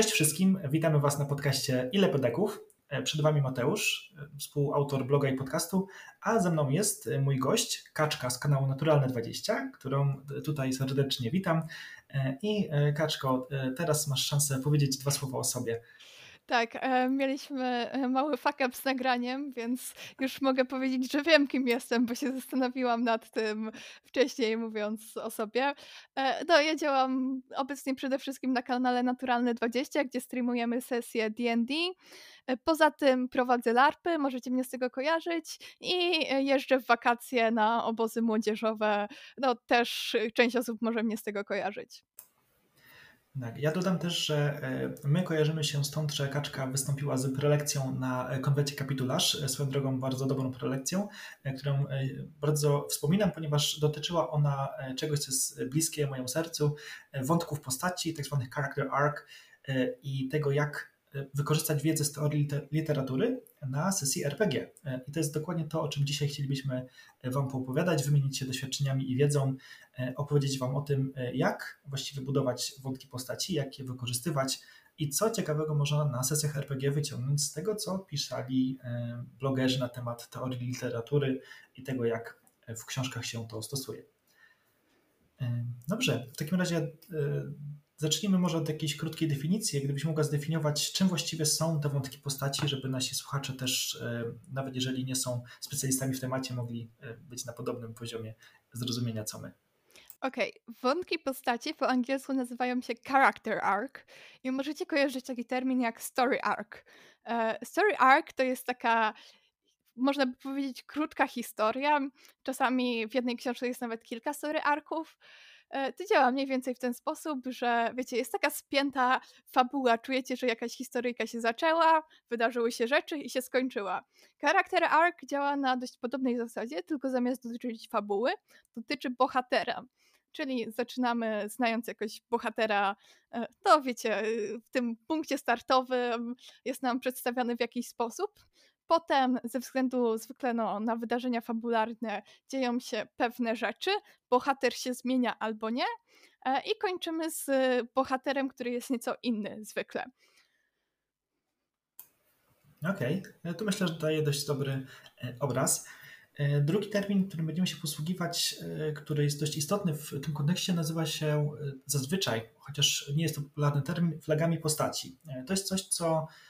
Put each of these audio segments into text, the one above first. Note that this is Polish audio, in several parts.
Cześć wszystkim, witamy Was na podcaście Ile Pedeków. E, przed Wami Mateusz, e, współautor bloga i podcastu, a ze mną jest e, mój gość, Kaczka z kanału Naturalne20, którą tutaj serdecznie witam. I Kaczko, teraz masz szansę powiedzieć dwa słowa o sobie. Tak, e, mieliśmy e, mały fuck up z nagraniem, więc już mogę powiedzieć, że wiem, kim jestem, bo się zastanowiłam nad tym wcześniej, mówiąc o sobie. E, no, ja działam obecnie przede wszystkim na kanale Naturalne20, gdzie streamujemy sesje D&D. Poza tym prowadzę larpy, możecie mnie z tego kojarzyć i jeżdżę w wakacje na obozy młodzieżowe. No, też część osób może mnie z tego kojarzyć. Tak, ja dodam też, że e, my kojarzymy się stąd, że Kaczka wystąpiła z prelekcją na e, konwencie Kapitularz, e, swoją drogą bardzo dobrą prelekcją, którą bardzo wspominam, ponieważ dotyczyła ona czegoś, co jest bliskie mojemu sercu, wątków postaci, tak zwanych character arc i tego, jak wykorzystać wiedzę z teorii literatury na sesji RPG. I to jest dokładnie to, o czym dzisiaj chcielibyśmy Wam poopowiadać, wymienić się doświadczeniami i wiedzą, opowiedzieć Wam o tym, jak właściwie budować wątki postaci, jak je wykorzystywać i co ciekawego można na sesjach RPG wyciągnąć z tego, co pisali blogerzy na temat teorii literatury i tego, jak w książkach się to stosuje. Dobrze, w takim razie Zacznijmy może od jakiejś krótkiej definicji. Gdybyś mogła zdefiniować, czym właściwie są te wątki postaci, żeby nasi słuchacze też, e, nawet jeżeli nie są specjalistami w temacie, mogli e, być na podobnym poziomie zrozumienia, co my. Okej, okay. wątki postaci po angielsku nazywają się character arc i możecie kojarzyć taki termin jak story arc. E, story arc to jest taka można by powiedzieć, krótka historia. Czasami w jednej książce jest nawet kilka story arków. E, to działa mniej więcej w ten sposób, że wiecie, jest taka spięta fabuła, czujecie, że jakaś historyjka się zaczęła, wydarzyły się rzeczy i się skończyła. Charakter arc działa na dość podobnej zasadzie, tylko zamiast dotyczyć fabuły, dotyczy bohatera. Czyli zaczynamy znając jakoś bohatera, e, to wiecie, w tym punkcie startowym jest nam przedstawiany w jakiś sposób. Potem, ze względu zwykle no, na wydarzenia fabularne, dzieją się pewne rzeczy, bohater się zmienia albo nie, e, i kończymy z bohaterem, który jest nieco inny zwykle. Okej, okay. to myślę, że daje dość dobry e, obraz. E, drugi termin, którym będziemy się posługiwać, który jest dość istotny w tym kontekście, nazywa się zazwyczaj, chociaż nie jest to popularny termin, flagami postaci. To jest coś, co E,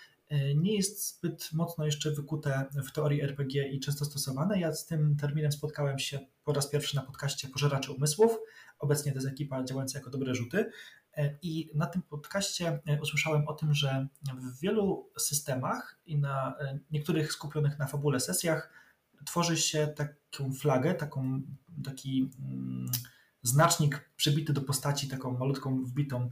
nie jest zbyt mocno jeszcze wykute w teorii RPG i często stosowane. Ja z tym terminem spotkałem się po raz pierwszy na podcaście Pożeracze Umysłów. Obecnie to jest ekipa działająca jako dobre rzuty. E, I na tym podcaście e, usłyszałem o tym, że w wielu systemach i na niektórych skupionych na fabule sesjach tworzy się taką flagę, taką, taki. Hmm, znacznik przybity do postaci, taką malutką wbitą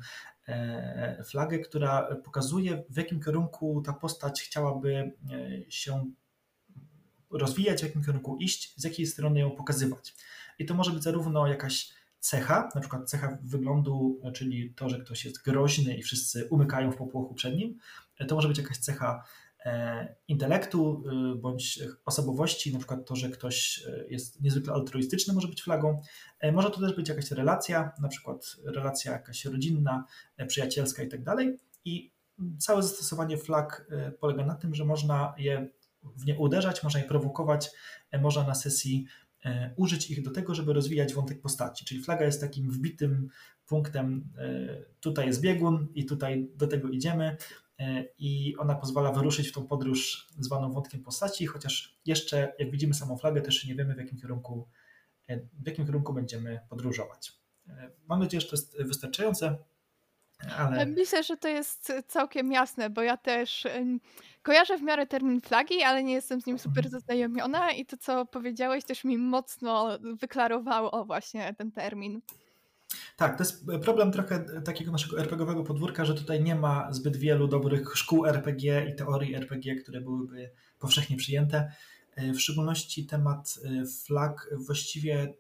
e, flagę, która pokazuje, w jakim kierunku ta postać chciałaby e, się rozwijać, w jakim kierunku iść, z jakiej strony ją pokazywać. I to może być zarówno jakaś cecha, na przykład cecha wyglądu, czyli to, że ktoś jest groźny i wszyscy umykają w popłochu przed nim. To może być jakaś cecha intelektu y, bądź osobowości, na przykład to, że ktoś e, jest niezwykle altruistyczny, może być flagą. E, może to też być jakaś relacja, na przykład relacja jakaś rodzinna, przyjacielska i tak dalej. I całe zastosowanie flag polega na tym, że można je w nie uderzać, można je prowokować, można na sesji użyć ich do tego, żeby rozwijać wątek postaci. Czyli flaga jest takim wbitym punktem, tutaj jest biegun i tutaj do tego idziemy. E, i ona pozwala wyruszyć w tą podróż zwaną wątkiem postaci, chociaż jeszcze, jak widzimy samą flagę, też nie wiemy, w jakim kierunku, e, w jakim kierunku będziemy podróżować. E, mam nadzieję, że to jest wystarczające. Ale... Myślę, że to jest całkiem jasne, bo ja też kojarzę w miarę termin flagi, ale nie jestem z nim super mhm. zaznajomiona i to, co powiedziałeś, też mi mocno wyklarowało właśnie ten termin. Tak, to jest problem trochę takiego naszego RPGowego podwórka, że tutaj nie ma zbyt wielu dobrych szkół RPG i teorii RPG, które byłyby powszechnie przyjęte. E, w szczególności temat e, flag właściwie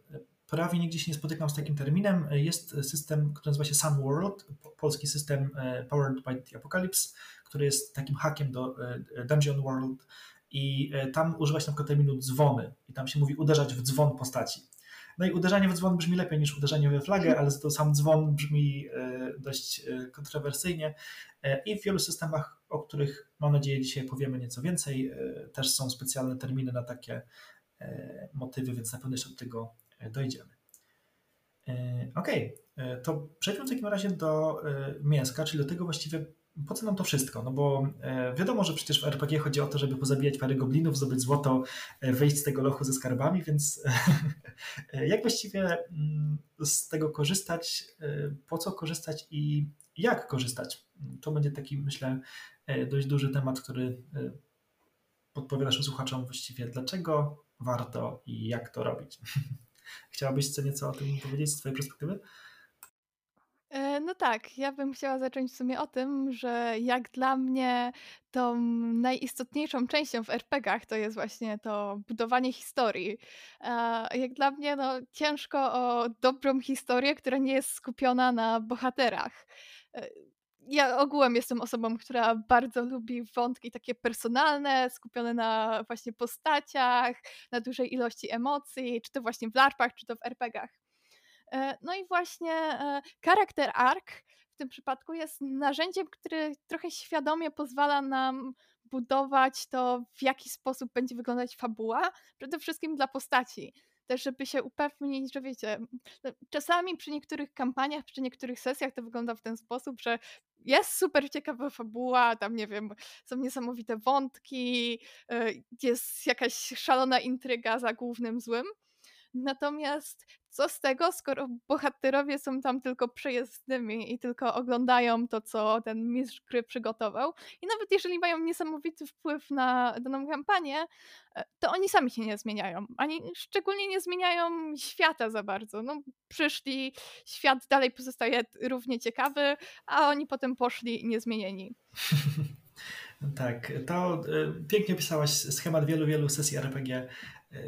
prawie nigdzie się nie spotykam z takim terminem. Jest system, który nazywa się Sun World, polski system e, Powered by the Apocalypse, który jest takim hakiem do Dungeon World i tam używa się na przykład terminu dzwony i tam się mówi uderzać w dzwon postaci. No i uderzanie w dzwon brzmi lepiej niż uderzenie we flagę, ale to sam dzwon brzmi dość kontrowersyjnie. I w wielu systemach, o których mam nadzieję dzisiaj powiemy nieco więcej, też są specjalne terminy na takie motywy, więc na pewno jeszcze do tego dojdziemy. Ok, to przejdźmy w takim razie do mięska, czyli do tego właściwie, po co nam to wszystko? No bo e, wiadomo, że przecież w RPG chodzi o to, żeby pozabijać parę goblinów, zdobyć złoto, e, wyjść z tego lochu ze skarbami, więc e, jak właściwie mm, z tego korzystać, po co korzystać i jak korzystać? To będzie taki, myślę, dość duży temat, który podpowie naszym słuchaczom właściwie dlaczego warto i jak to robić. Chciałabyś co nieco o tym powiedzieć z Twojej perspektywy? No tak, ja bym chciała zacząć w sumie o tym, że jak dla mnie tą najistotniejszą częścią w RPGach to jest właśnie to budowanie historii. Jak dla mnie no, ciężko o dobrą historię, która nie jest skupiona na bohaterach. E, ja ogółem jestem osobą, która bardzo lubi wątki takie personalne, skupione na właśnie postaciach, na dużej ilości emocji, czy to właśnie w LARPach, czy to w RPGach. E, no i właśnie e, charakter arc w tym przypadku jest narzędziem, które trochę świadomie pozwala nam budować to, w jaki sposób będzie wyglądać fabuła, przede wszystkim dla postaci. Też, żeby się upewnić, że wiecie, no, czasami przy niektórych kampaniach, przy niektórych sesjach to wygląda w ten sposób, że jest super ciekawa fabuła, tam nie wiem, są niesamowite wątki, e, jest jakaś szalona intryga za głównym złym. Natomiast co z tego, skoro bohaterowie są tam tylko przejezdnymi i tylko oglądają to, co ten mistrz gry przygotował. I nawet jeżeli mają niesamowity wpływ na daną kampanię, e, to oni sami się nie zmieniają. Ani szczególnie nie zmieniają świata za bardzo. No, przyszli, świat dalej pozostaje równie ciekawy, a oni potem poszli niezmienieni. Tak, to e, pięknie opisałaś schemat wielu, wielu sesji RPG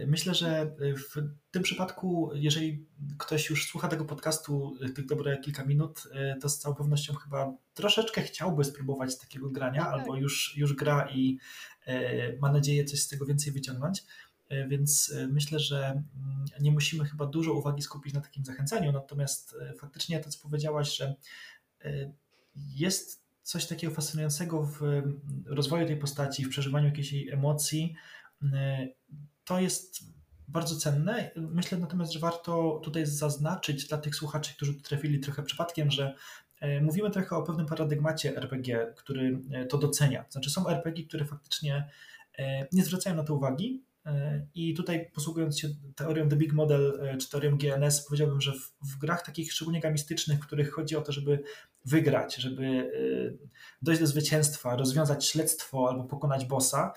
Myślę, że w tym przypadku, jeżeli ktoś już słucha tego podcastu tych dobre kilka minut, to z całą pewnością chyba troszeczkę chciałby spróbować takiego grania, tak. albo już, już gra i e, ma nadzieję coś z tego więcej wyciągnąć. E, więc e, myślę, że mm, nie musimy chyba dużo uwagi skupić na takim zachęcaniu, natomiast faktycznie to, co powiedziałaś, że jest coś takiego fascynującego w mm, rozwoju tej postaci, w przeżywaniu jakiejś emocji, to jest bardzo cenne. Myślę natomiast, że warto tutaj zaznaczyć dla tych słuchaczy, którzy trafili trochę przypadkiem, że e, mówimy trochę o pewnym paradygmacie RPG, który e, to docenia. Znaczy są RPG, które faktycznie e, nie zwracają na to uwagi, i tutaj posługując się teorią The Big Model czy teorią GNS, powiedziałbym, że w, w, grach takich szczególnie gamistycznych, w których chodzi o to, żeby wygrać, żeby dojść do zwycięstwa, rozwiązać śledztwo albo pokonać bossa,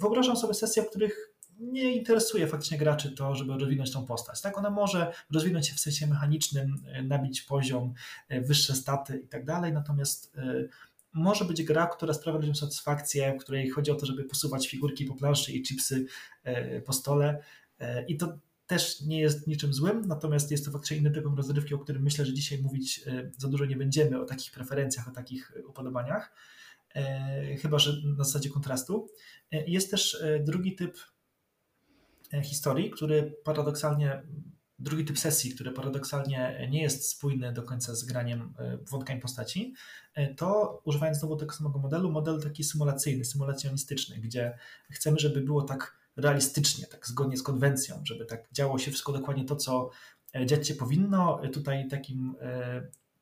wyobrażam sobie sesje, w których nie interesuje faktycznie graczy to, żeby rozwinąć tą postać. Tak, ona może rozwinąć się w sensie mechanicznym, e, nabić poziom, e, wyższe staty i tak dalej, natomiast e, może być gra, która sprawia ludziom satysfakcję, w której chodzi o to, żeby posuwać figurki po planszy i chipsy po stole i to też nie jest niczym złym, natomiast jest to faktycznie inny typ rozrywki, o którym myślę, że dzisiaj mówić za dużo nie będziemy, o takich preferencjach, o takich upodobaniach, chyba że na zasadzie kontrastu. Jest też drugi typ historii, który paradoksalnie, drugi typ sesji, który paradoksalnie nie jest spójny do końca z graniem e, wątkami postaci, e, to używając znowu tego samego modelu, model taki symulacyjny, symulacjonistyczny, gdzie chcemy, żeby było tak realistycznie, tak zgodnie z konwencją, żeby tak działo się wszystko dokładnie to, co dziać się powinno. Tutaj takim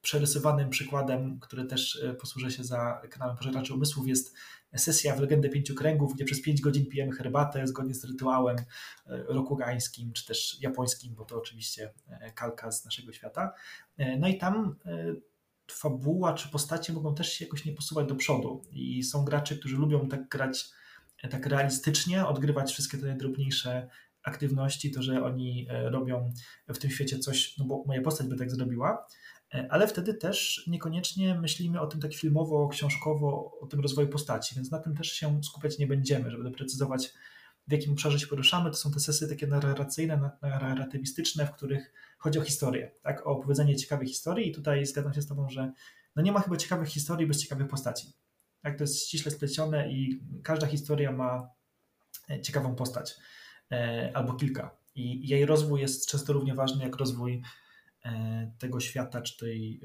przerysowanym przykładem, który też posłuży się za kanałem Pożeraczy Umysłów, jest sesja w Legendę Pięciu Kręgów, gdzie przez pięć godzin pijemy herbatę zgodnie z rytuałem e, rokugańskim, czy też japońskim, bo to oczywiście e, kalka z naszego świata. E, no i tam fabuła czy postacie mogą też się jakoś nie posuwać do przodu i są gracze, którzy lubią tak grać tak realistycznie, odgrywać wszystkie te najdrobniejsze aktywności, to, że oni robią w tym świecie coś, no bo moja postać by tak zrobiła, ale wtedy też niekoniecznie myślimy o tym tak filmowo, książkowo, o tym rozwoju postaci, więc na tym też się skupiać nie będziemy, żeby doprecyzować, w jakim obszarze się poruszamy. To są te sesje takie narracyjne, narratywistyczne, w których chodzi o historię, tak? o opowiedzenie ciekawej historii i tutaj zgadzam się z Tobą, że no nie ma chyba ciekawych historii bez ciekawych postaci. Tak? To jest ściśle splecione i każda historia ma e, ciekawą postać e, albo kilka. I jej rozwój jest często równie ważny jak rozwój tego świata czy tej,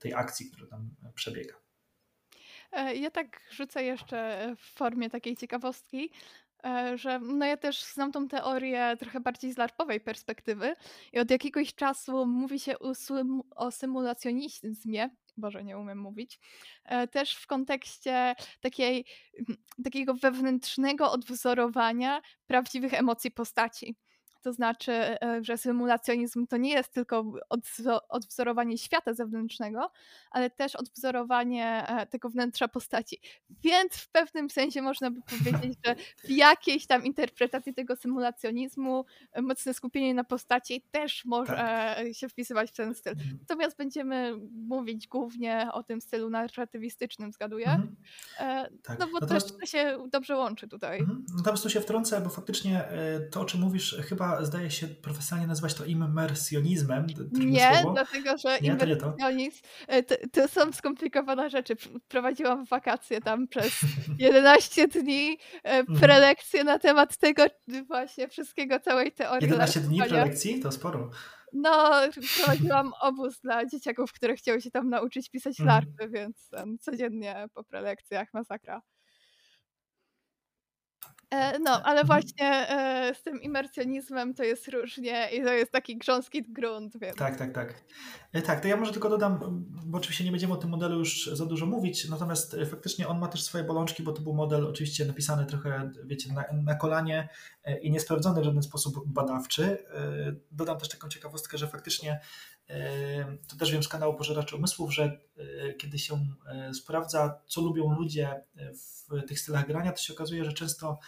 tej akcji, która tam przebiega. Ja tak rzucę jeszcze w formie takiej ciekawostki, E, że no ja też znam tą teorię trochę bardziej z larpowej perspektywy i od jakiegoś czasu mówi się o, symulacjonizmie, Boże, nie umiem mówić, e, też w kontekście takiej, takiego wewnętrznego odwzorowania prawdziwych emocji postaci. To znaczy, e, że symulacjonizm to nie jest tylko odwzorowanie świata zewnętrznego, ale też odwzorowanie e, tego wnętrza postaci. Więc w pewnym sensie można by powiedzieć, że w jakiejś tam interpretacji tego symulacjonizmu e, mocne skupienie na postaci też może tak. się wpisywać w ten styl. Mhm. Natomiast będziemy mówić głównie o tym stylu narratywistycznym, zgaduję. Mhm. Tak. No bo Natomiast... też to się dobrze łączy tutaj. Mhm. Natomiast tu się wtrącę, bo faktycznie to, o czym mówisz, chyba zdaje się profesjonalnie nazywać to immersjonizmem. Nie, słowo. dlatego że nie, immersjonizm to, e, to. to, są skomplikowane rzeczy. Prowadziłam wakacje tam przez 11 dni, e, mhm. prelekcje na temat tego właśnie wszystkiego, całej teorii. 11 dni prelekcji? To sporo. No, prowadziłam obóz dla dzieciaków, które chciały się tam nauczyć pisać mhm. larpy, więc um, codziennie po prelekcjach masakra. E, no, ale mhm. właśnie e, z tym imersjonizmem to jest różnie i to jest taki grząski grunt. Więc... Tak, tak, tak. E, tak, to ja może tylko dodam, bo oczywiście nie będziemy o tym modelu już za dużo mówić, natomiast faktycznie on ma też swoje bolączki, bo to był model oczywiście napisany trochę, wiecie, na, na kolanie i niesprawdzony w żaden sposób badawczy. Dodam też taką ciekawostkę, że faktycznie to też wiem z kanału Pożeraczy Umysłów, że kiedy się sprawdza, co lubią ludzie w tych stylach grania, to się okazuje, że często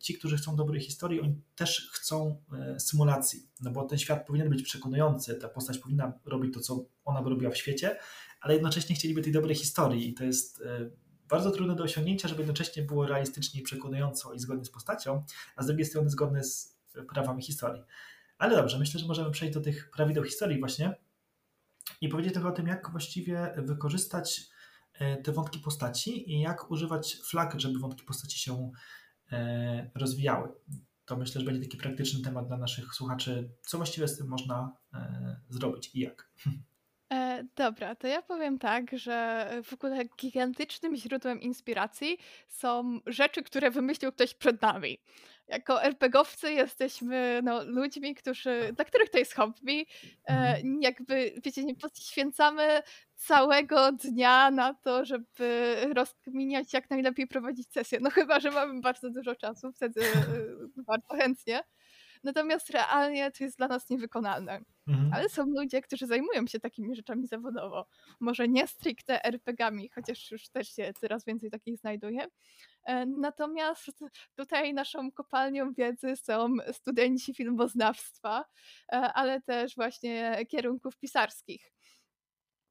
ci, którzy chcą dobrej historii, oni też chcą symulacji, no bo ten świat powinien być przekonujący, ta postać powinna robić to, co ona by robiła w świecie, ale jednocześnie chcieliby tej dobrej historii i to jest bardzo trudne do osiągnięcia, żeby jednocześnie było realistycznie przekonująco i zgodnie z postacią, a z drugiej strony zgodne z prawami historii. Ale dobrze, myślę, że możemy przejść do tych prawideł historii właśnie i powiedzieć trochę o tym, jak właściwie wykorzystać e, te wątki postaci i jak używać flag, żeby wątki postaci się e, rozwijały. To myślę, że będzie taki praktyczny temat dla naszych słuchaczy, co właściwie z tym można e, zrobić i jak. dobra, to ja powiem tak, że w ogóle gigantycznym źródłem inspiracji są rzeczy, które wymyślił ktoś przed nami jako RPGowcy jesteśmy no, ludźmi, którzy, dla których to jest hobby. E, mhm. jakby, wiecie, nie poświęcamy całego dnia na to, żeby rozkminiać, jak najlepiej prowadzić sesję. No chyba, że mamy bardzo dużo czasu, wtedy e, bardzo chętnie. Natomiast realnie to jest dla nas niewykonalne. Mhm. Ale są ludzie, którzy zajmują się takimi rzeczami zawodowo. Może nie stricte RPGami, chociaż już też się coraz więcej takich znajduje. E, natomiast tutaj naszą kopalnią wiedzy są studenci filmoznawstwa, e, ale też właśnie kierunków pisarskich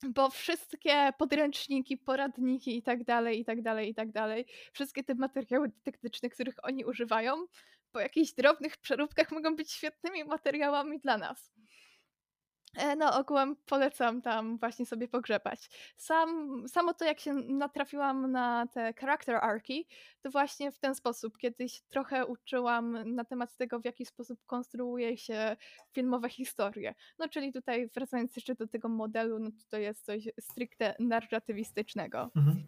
bo wszystkie podręczniki, poradniki i tak dalej, i tak dalej, i tak dalej, wszystkie te materiały dydaktyczne, których oni używają, po jakichś drobnych przeróbkach mogą być świetnymi materiałami dla nas. E, no, ogółem polecam tam właśnie sobie pogrzebać. Sam, samo to, jak się natrafiłam na te character arki, to właśnie w ten sposób. Kiedyś trochę uczyłam na temat tego, w jaki sposób konstruuje się filmowe historie. No, czyli tutaj wracając jeszcze do tego modelu, no to, jest coś stricte narratywistycznego. Mhm.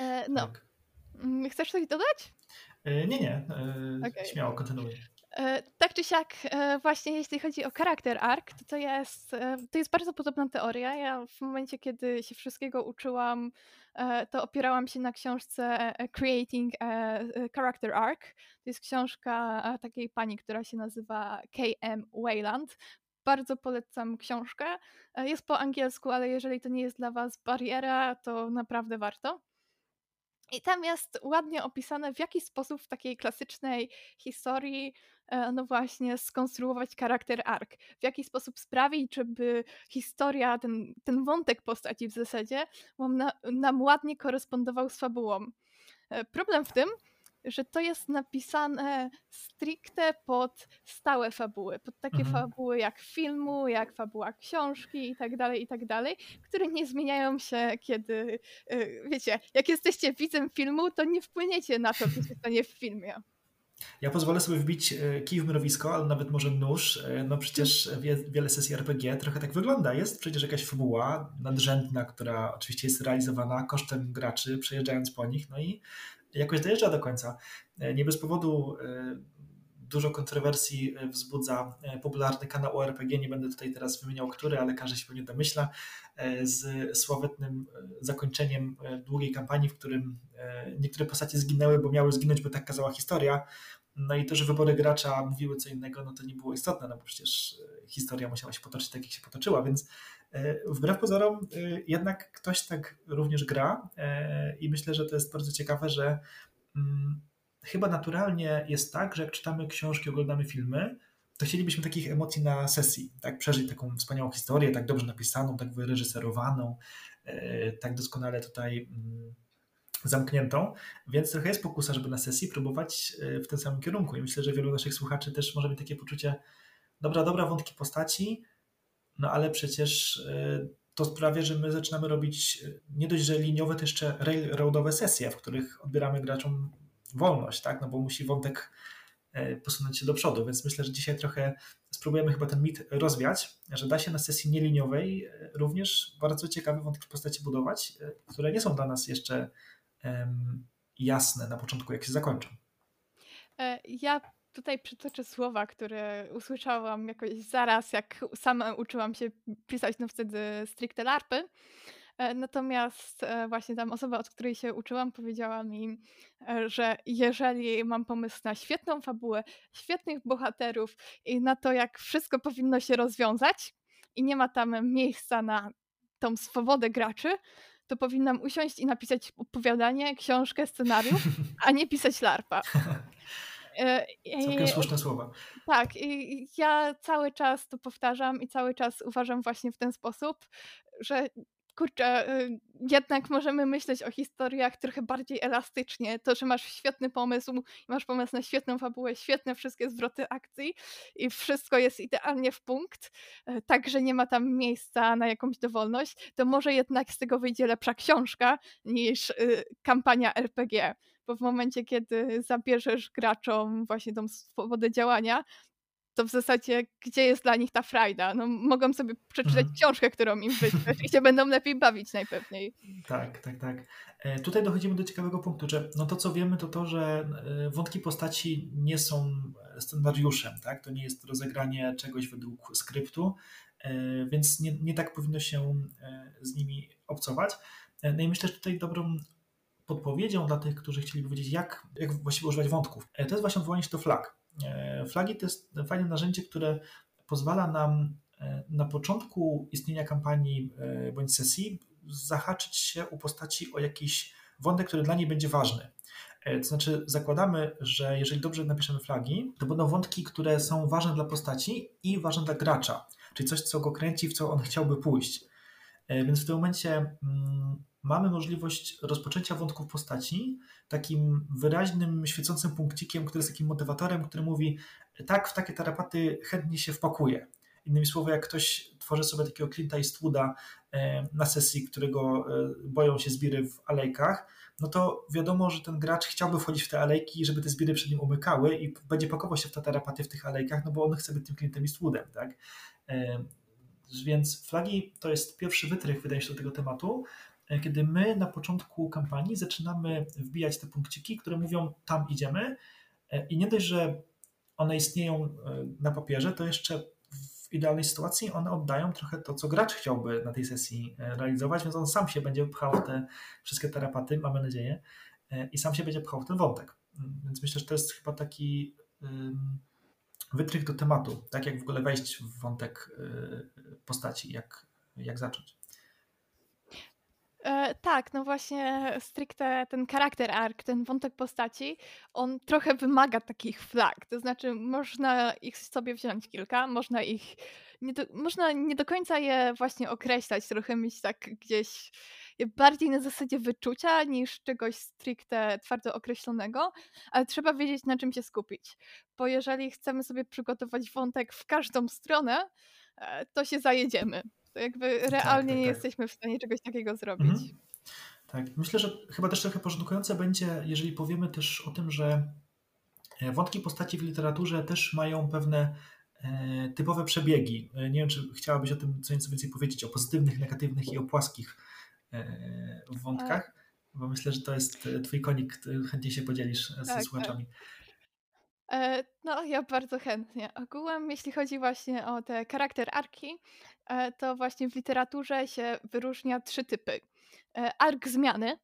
E, no. Tak. Mm, chcesz coś dodać? E, nie, nie. E, okay. Śmiało, kontynuuj. E, tak czy siak, właśnie jeśli chodzi o charakter arc, to, to, jest, to jest bardzo podobna teoria. Ja w momencie, kiedy się wszystkiego uczyłam, to opierałam się na książce Creating a Character Arc. To jest książka takiej pani, która się nazywa K.M. Wayland. Bardzo polecam książkę. Jest po angielsku, ale jeżeli to nie jest dla Was bariera, to naprawdę warto. I tam jest ładnie opisane, w jaki sposób w takiej klasycznej historii, e, no właśnie, skonstruować charakter ark. W jaki sposób sprawić, żeby historia, ten, ten wątek postaci w zasadzie nam, nam ładnie korespondował z fabułą. E, problem w tym, że to jest napisane stricte pod stałe fabuły, pod takie mhm. fabuły jak filmu, jak fabuła książki i tak dalej, i tak dalej, które nie zmieniają się, kiedy, y, wiecie, jak jesteście widzem filmu, to nie wpłyniecie na to, co się stanie w filmie. Ja pozwolę sobie wbić e, kij w mrowisko, ale nawet może nóż. E, no przecież wie, wiele sesji RPG trochę tak wygląda. Jest przecież jakaś fabuła nadrzędna, która oczywiście jest realizowana kosztem graczy, przejeżdżając po nich, no i jakoś dojeżdża do końca. E, nie bez powodu dużo kontrowersji wzbudza popularny kanał RPG. Nie będę tutaj teraz wymieniał który, ale każdy się pewnie domyśla. Z sławetnym zakończeniem długiej kampanii, w którym niektóre postacie zginęły, bo miały zginąć, bo tak kazała historia. No i to, że wybory gracza mówiły co innego, no to nie było istotne, no bo przecież e, historia musiała się potoczyć tak, jak się potoczyła, więc e, wbrew pozorom e, jednak ktoś tak również gra i myślę, że to jest bardzo ciekawe, że hmm, chyba naturalnie jest tak, że jak czytamy książki, oglądamy filmy, to chcielibyśmy takich emocji na sesji, tak? Przeżyć taką wspaniałą historię, tak dobrze napisaną, tak wyreżyserowaną, tak doskonale tutaj hmm, zamkniętą, więc trochę jest pokusa, żeby na sesji próbować e, w tym samym kierunku. I myślę, że wielu naszych słuchaczy też może mieć takie poczucie, dobra, dobra, wątki postaci, no ale przecież e, to sprawia, że my zaczynamy robić e, nie dość, że liniowe, to jeszcze railroadowe sesje, w których odbieramy graczom wolność, tak, no bo musi wątek posunąć się do przodu, więc myślę, że dzisiaj trochę spróbujemy chyba ten mit rozwiać, że da się na sesji nieliniowej również bardzo ciekawe wątki postaci budować, które nie są dla nas jeszcze jasne na początku, jak się zakończą. E, ja tutaj przytoczę słowa, które usłyszałam jakoś zaraz, jak sama uczyłam się pisać, no wtedy stricte larpy. E, natomiast e, właśnie tam osoba, od której się uczyłam, powiedziała mi, że jeżeli mam pomysł na świetną fabułę, świetnych bohaterów i na to, jak wszystko powinno się rozwiązać, i nie ma tam miejsca na tą swobodę graczy, to powinnam usiąść i napisać opowiadanie, książkę, scenariusz, a nie pisać larpa. E, Całkiem słuszne słowa. Tak, i ja cały czas to powtarzam i cały czas uważam właśnie w ten sposób, że kurczę, y, jednak możemy myśleć o historiach trochę bardziej elastycznie. To, że masz świetny pomysł, masz pomysł na świetną fabułę, świetne wszystkie zwroty akcji i wszystko jest idealnie w punkt, e, tak, że nie ma tam miejsca na jakąś dowolność, to może jednak z tego wyjdzie lepsza książka niż y, kampania RPG bo w momencie, kiedy zabierzesz graczom właśnie tą swobodę działania, to w zasadzie gdzie jest dla nich ta frajda? No, mogą sobie przeczytać mhm. książkę, którą im wyślesz i się będą lepiej bawić najpewniej. Tak, tak, tak. E, tutaj dochodzimy do ciekawego punktu, że no to co wiemy to to, że e, wątki postaci nie są scenariuszem, tak? To nie jest rozegranie czegoś według skryptu, e, więc nie, nie tak powinno się z nimi obcować. No i myślę, że tutaj dobrą podpowiedzią dla tych, którzy chcieliby wiedzieć, jak, jak właściwie używać wątków, to jest właśnie odwołanie się do flag. E, flagi to jest fajne narzędzie, które pozwala nam e, na początku istnienia kampanii e, bądź sesji zahaczyć się u postaci o jakiś wątek, który dla niej będzie ważny. To znaczy, zakładamy, że jeżeli dobrze napiszemy flagi, to będą wątki, które są ważne dla postaci i ważne dla gracza, czyli coś, co go kręci, w co on chciałby pójść. Więc w tym momencie mm, mamy możliwość rozpoczęcia wątków postaci takim wyraźnym, świecącym punkcikiem, który jest takim motywatorem, który mówi tak, w takie tarapaty chętnie się wpakuje. Innymi słowy, jak ktoś tworzy sobie takiego Clint'a Eastwooda e, na sesji, którego e, boją się zbiry w alejkach, no to wiadomo, że ten gracz chciałby wchodzić w te alejki, żeby te zbiry przed nim umykały i będzie pakował się w te tarapaty w tych alejkach, no bo on chce być tym Clintem Eastwoodem, tak? E, więc flagi to jest pierwszy wytrych, wydaje się, do tego tematu. E, kiedy my na początku kampanii zaczynamy wbijać te punkciki, które mówią tam idziemy e, i nie dość, że one istnieją e, na papierze, to jeszcze w idealnej sytuacji one oddają trochę to, co gracz chciałby na tej sesji realizować, więc on sam się będzie pchał w te wszystkie terapaty, mamy nadzieję, i sam się będzie pchał w ten wątek. Mm, więc myślę, że to jest chyba taki wytrych do tematu, tak jak w ogóle wejść w wątek postaci, jak, jak zacząć. E, tak, no właśnie stricte ten charakter arc, ten wątek postaci, on trochę wymaga takich flag. To znaczy, można ich sobie wziąć kilka, można ich. Nie do, można nie do końca je właśnie określać, trochę mieć tak gdzieś bardziej na zasadzie wyczucia niż czegoś stricte twardo określonego, ale trzeba wiedzieć, na czym się skupić. Bo jeżeli chcemy sobie przygotować wątek w każdą stronę, e, to się zajedziemy. Jakby tak, realnie tak, tak, nie jesteśmy w stanie czegoś takiego zrobić. Mhm. Tak, myślę, że chyba też trochę porządkujące będzie, jeżeli powiemy też o tym, że Wątki postaci w literaturze też mają pewne typowe przebiegi. Nie wiem, czy chciałabyś o tym co nieco więcej powiedzieć, o pozytywnych, negatywnych i o płaskich wątkach, bo myślę, że to jest twój konik, chętnie się podzielisz ze tak, słuchaczami. Tak. E, no, ja bardzo chętnie. Ogółem, jeśli chodzi właśnie o te charakter arki, e, to właśnie w literaturze się wyróżnia trzy typy. E, ark zmiany,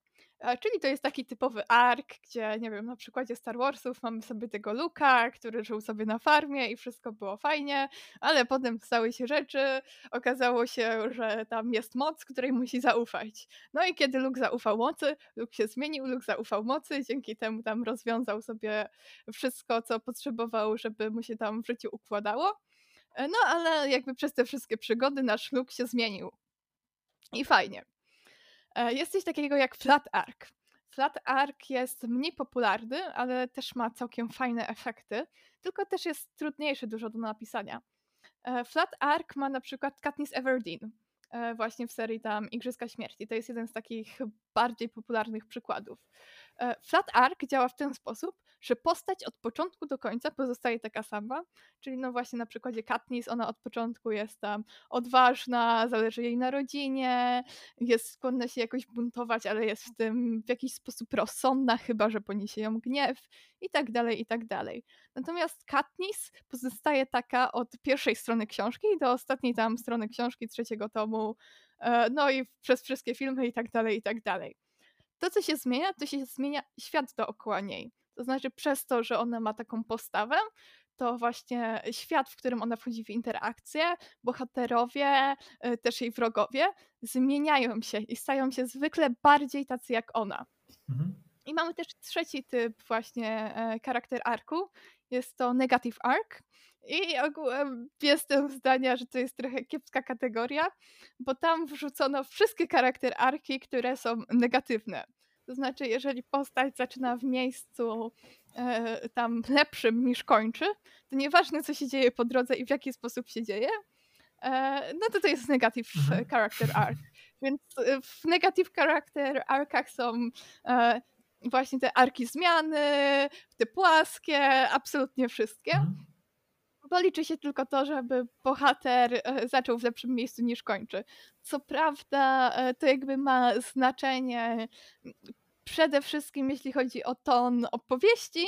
Czyli to jest taki typowy ark, gdzie, nie wiem, na przykładzie Star Warsów mamy sobie tego Luka, który żył sobie na farmie i wszystko było fajnie, ale potem stały się rzeczy, okazało się, że tam jest moc, której musi zaufać. No i kiedy Luke zaufał mocy, Luke się zmienił, Luke zaufał mocy, dzięki temu tam rozwiązał sobie wszystko, co potrzebował, żeby mu się tam w życiu układało. No ale jakby przez te wszystkie przygody nasz Luke się zmienił. I fajnie. E, jest coś takiego jak Flat Arc. Flat Arc jest mniej popularny, ale też ma całkiem fajne efekty, tylko też jest trudniejszy dużo do napisania. E, Flat Arc ma na przykład Katniss Everdeen, e, właśnie w serii tam Igrzyska Śmierci. To jest jeden z takich bardziej popularnych przykładów. Flat Arc działa w ten sposób, że postać od początku do końca pozostaje taka sama, czyli no właśnie na przykładzie Katniss, ona od początku jest tam odważna, zależy jej na rodzinie, jest skłonna się jakoś buntować, ale jest w tym w jakiś sposób rozsądna, chyba że poniesie ją gniew i tak dalej, i tak dalej. Natomiast Katniss pozostaje taka od pierwszej strony książki do ostatniej tam strony książki trzeciego tomu, e, no i przez wszystkie filmy i tak dalej, i tak dalej. To, co się zmienia, to się zmienia świat dookoła niej. To znaczy, przez to, że ona ma taką postawę, to właśnie świat, w którym ona wchodzi w interakcję, bohaterowie, y, też jej wrogowie, zmieniają się i stają się zwykle bardziej tacy jak ona. Mhm. I mamy też trzeci typ właśnie e, charakter arku. Jest to negative arc. I ogółem jestem zdania, że to jest trochę kiepska kategoria, bo tam wrzucono wszystkie charakter arki, które są negatywne. To znaczy, jeżeli postać zaczyna w miejscu e, tam lepszym niż kończy, to nieważne co się dzieje po drodze i w jaki sposób się dzieje, e, no to to jest negative mhm. character arc. Więc e, w negative character arcach są e, właśnie te arki zmiany, te płaskie, absolutnie wszystkie. Mhm. Bo liczy się tylko to, żeby bohater e, zaczął w lepszym miejscu niż kończy. Co prawda, e, to jakby ma znaczenie przede wszystkim, jeśli chodzi o ton opowieści,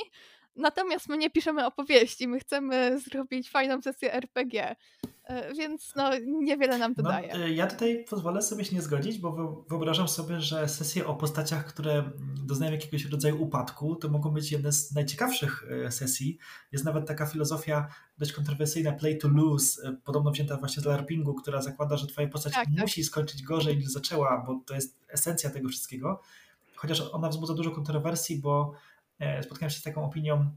Natomiast my nie piszemy opowieści, my chcemy zrobić fajną sesję RPG, e, więc no niewiele nam to no, daje. E, ja tutaj pozwolę sobie się nie zgodzić, bo wyobrażam sobie, że sesje o postaciach, które doznają jakiegoś rodzaju upadku, to mogą być jedne z najciekawszych e, sesji. Jest nawet taka filozofia dość kontrowersyjna play to lose, podobno wzięta właśnie z LARPingu, która zakłada, że twoja postać tak, tak. musi tak. skończyć gorzej niż zaczęła, bo to jest esencja tego wszystkiego. Chociaż ona wzbudza dużo kontrowersji, bo spotkałem się z taką opinią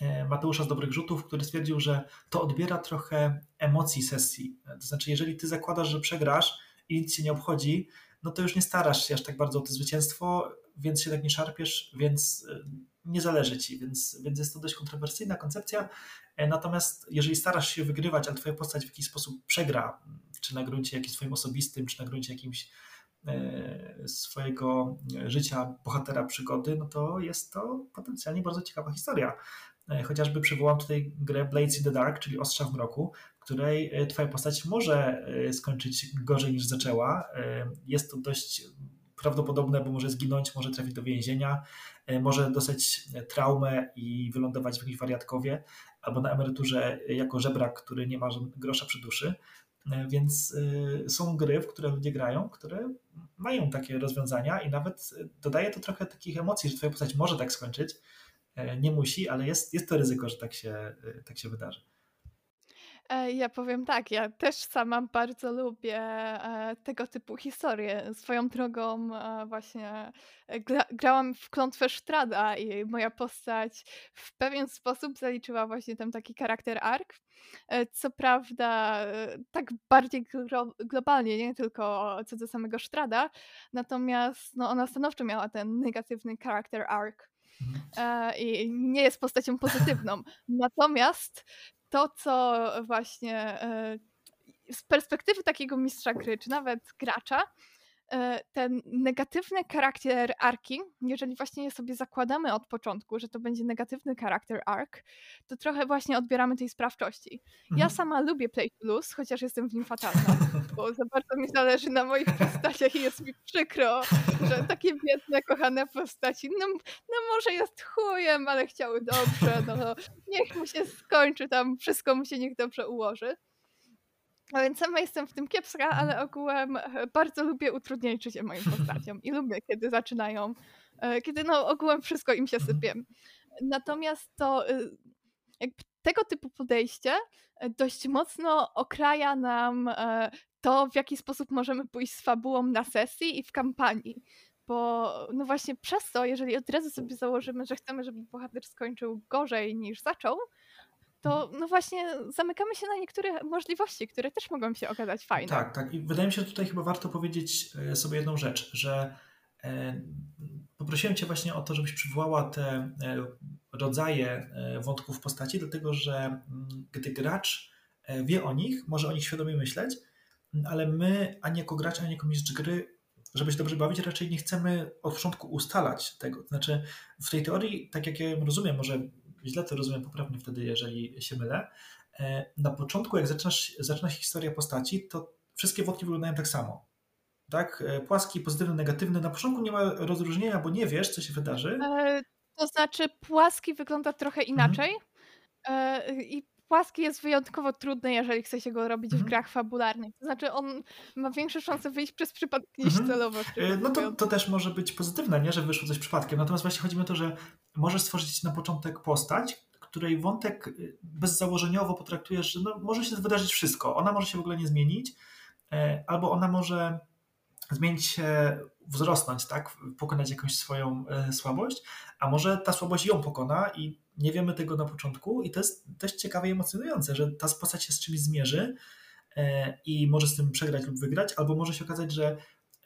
e, Mateusza z Dobrych Rzutów, który stwierdził, że to odbiera trochę emocji sesji. To znaczy, jeżeli ty zakładasz, że przegrasz i nic się nie obchodzi, no to już nie starasz się aż tak bardzo o to zwycięstwo, więc się tak nie szarpiesz, więc e, nie zależy ci, więc, więc jest to dość kontrowersyjna koncepcja. Natomiast jeżeli starasz się wygrywać, ale twoja postać w jakiś sposób przegra, czy na gruncie jakimś swoim osobistym, czy na gruncie jakimś E, swojego życia bohatera przygody, no to jest to potencjalnie bardzo ciekawa historia. E, chociażby przywołam tutaj grę Blades in the Dark, czyli Ostrza w mroku, w której e, twoja postać może skończyć gorzej niż zaczęła. Jest to dość prawdopodobne, bo może zginąć, może trafić do więzienia, może dostać traumę i wylądować w jakimś wariatkowie, albo na emeryturze jako żebrak, który nie ma grosza przy duszy. E, więc e, są gry, w które ludzie grają, które mają takie rozwiązania i nawet dodaje to trochę takich emocji, że twoja postać może tak skończyć, e, nie musi, ale jest, jest to ryzyko, że tak się, tak się wydarzy. E, ja powiem tak, ja też sama bardzo lubię e, tego typu historie. Swoją drogą e, właśnie gra, grałam w Klątwę Sztrada i moja postać w pewien sposób zaliczyła właśnie ten taki charakter arc. Co prawda tak bardziej glo globalnie, nie tylko co do samego Sztrada, natomiast no, ona stanowczo miała ten negatywny charakter arc. Mhm. I nie jest postacią pozytywną. Natomiast to, co właśnie e, z perspektywy takiego mistrza gry, czy nawet gracza, e, ten negatywny charakter arki, jeżeli właśnie je sobie zakładamy od początku, że to będzie negatywny charakter arc, to trochę właśnie odbieramy tej sprawczości. Mhm. Ja sama lubię Play Plus, chociaż jestem w nim fatalna, bo za bardzo mi zależy na moich postaciach i jest mi przykro, że takie biedne, kochane postaci, no, no może jest chujem, ale chciały dobrze, no niech mu się skończy tam, wszystko mu się niech dobrze ułoży. A więc sama jestem w tym kiepska, mhm. ale ogółem e, bardzo lubię utrudniać życie moim postaciom i lubię, kiedy zaczynają, e, kiedy no ogółem wszystko im się mhm. sypie. Natomiast to y, jakby tego typu podejście e, dość mocno okraja nam to, w jaki sposób możemy pójść z fabułą na sesji i w kampanii. Bo no właśnie przez to, jeżeli od razu sobie założymy, że chcemy, żeby bohater skończył gorzej niż zaczął, to no właśnie zamykamy się na niektóre możliwości, które też mogą się okazać fajne. Tak, tak. I wydaje mi się, że tutaj chyba warto powiedzieć e, sobie jedną rzecz, że e, poprosiłem Cię właśnie o to, żebyś przywołała te e, rodzaje wątków postaci, dlatego że mm, gdy gracz wie o nich, może o nich świadomie myśleć, ale my, ani jako gracz, ani jako mistrz gry, żeby się dobrze bawić, raczej nie chcemy od początku ustalać tego. Znaczy, w tej teorii, tak jak ja ją rozumiem, może źle to rozumiem poprawnie wtedy, jeżeli się mylę. E, na początku, jak zaczynasz, zaczyna się historia postaci, to wszystkie wątki wyglądają tak samo. Tak? E, płaski, pozytywny, negatywny. Na początku nie ma rozróżnienia, bo nie wiesz, co się wydarzy. E, to znaczy, płaski wygląda trochę mhm. inaczej. Mhm. I płaski jest wyjątkowo trudny, jeżeli chce się go robić w mhm. grach fabularnych. To znaczy, on ma większe szanse wyjść przez przypadek niż mhm. celowo. No to, to też może być pozytywne, nie, że wyszło coś przypadkiem. Natomiast właśnie chodzi mi o to, że możesz stworzyć na początek postać, której wątek y, bezzałożeniowo potraktujesz, że no, może się wydarzyć wszystko. Ona może się w ogóle nie zmienić, e, albo ona może zmienić się, wzrosnąć, tak? pokonać jakąś swoją e, słabość, a może ta słabość ją pokona i nie wiemy tego na początku i to jest dość ciekawe i emocjonujące, że ta postać się z czymś zmierzy e, i może z tym przegrać lub wygrać, albo może się okazać, że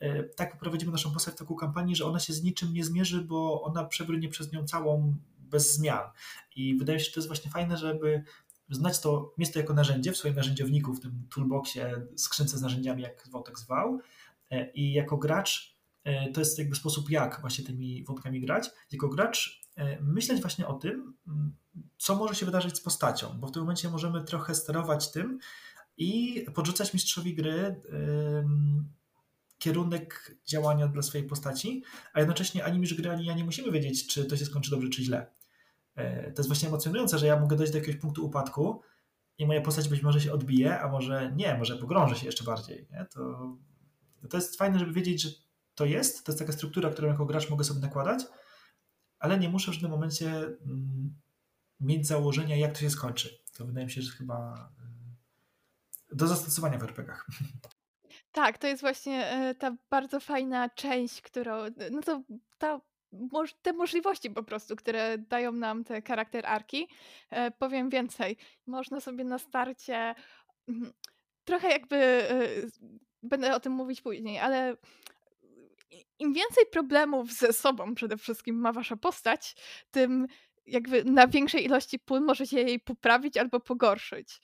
E, tak poprowadzimy naszą postać w taką kampanię, że ona się z niczym nie zmierzy, bo ona przebrnie przez nią całą bez zmian. I wydaje się, że to jest właśnie fajne, żeby znać to, mieć to jako narzędzie w swoim narzędziowniku, w tym toolboxie, skrzynce z narzędziami, jak Wątek zwał. E, I jako gracz to jest jakby sposób, jak właśnie tymi wątkami grać. Jako gracz myśleć właśnie o tym, co może się wydarzyć z postacią, bo w tym momencie możemy trochę sterować tym i podrzucać mistrzowi gry kierunek działania dla swojej postaci, a jednocześnie ani mistrz gry, ani ja nie musimy wiedzieć, czy to się skończy dobrze, czy źle. E, to jest właśnie emocjonujące, że ja mogę dojść do jakiegoś punktu upadku i moja postać być może się odbije, a może nie, może pogrąży się jeszcze bardziej. Nie? To, to jest fajne, żeby wiedzieć, że to jest, to jest taka struktura, którą jako gracz mogę sobie nakładać, ale nie muszę w żadnym momencie mm, mieć założenia, jak to się skończy. To wydaje mi się, że chyba y, do zastosowania w RPGach. Tak, to jest właśnie e, ta bardzo fajna część, którą, no to ta, te możliwości po prostu, które dają nam te charakter arki. E, powiem więcej, można sobie na starcie mm, trochę jakby, e, będę o tym mówić później, ale im więcej problemów ze sobą przede wszystkim ma wasza postać, tym jakby na większej ilości pól możecie jej poprawić albo pogorszyć.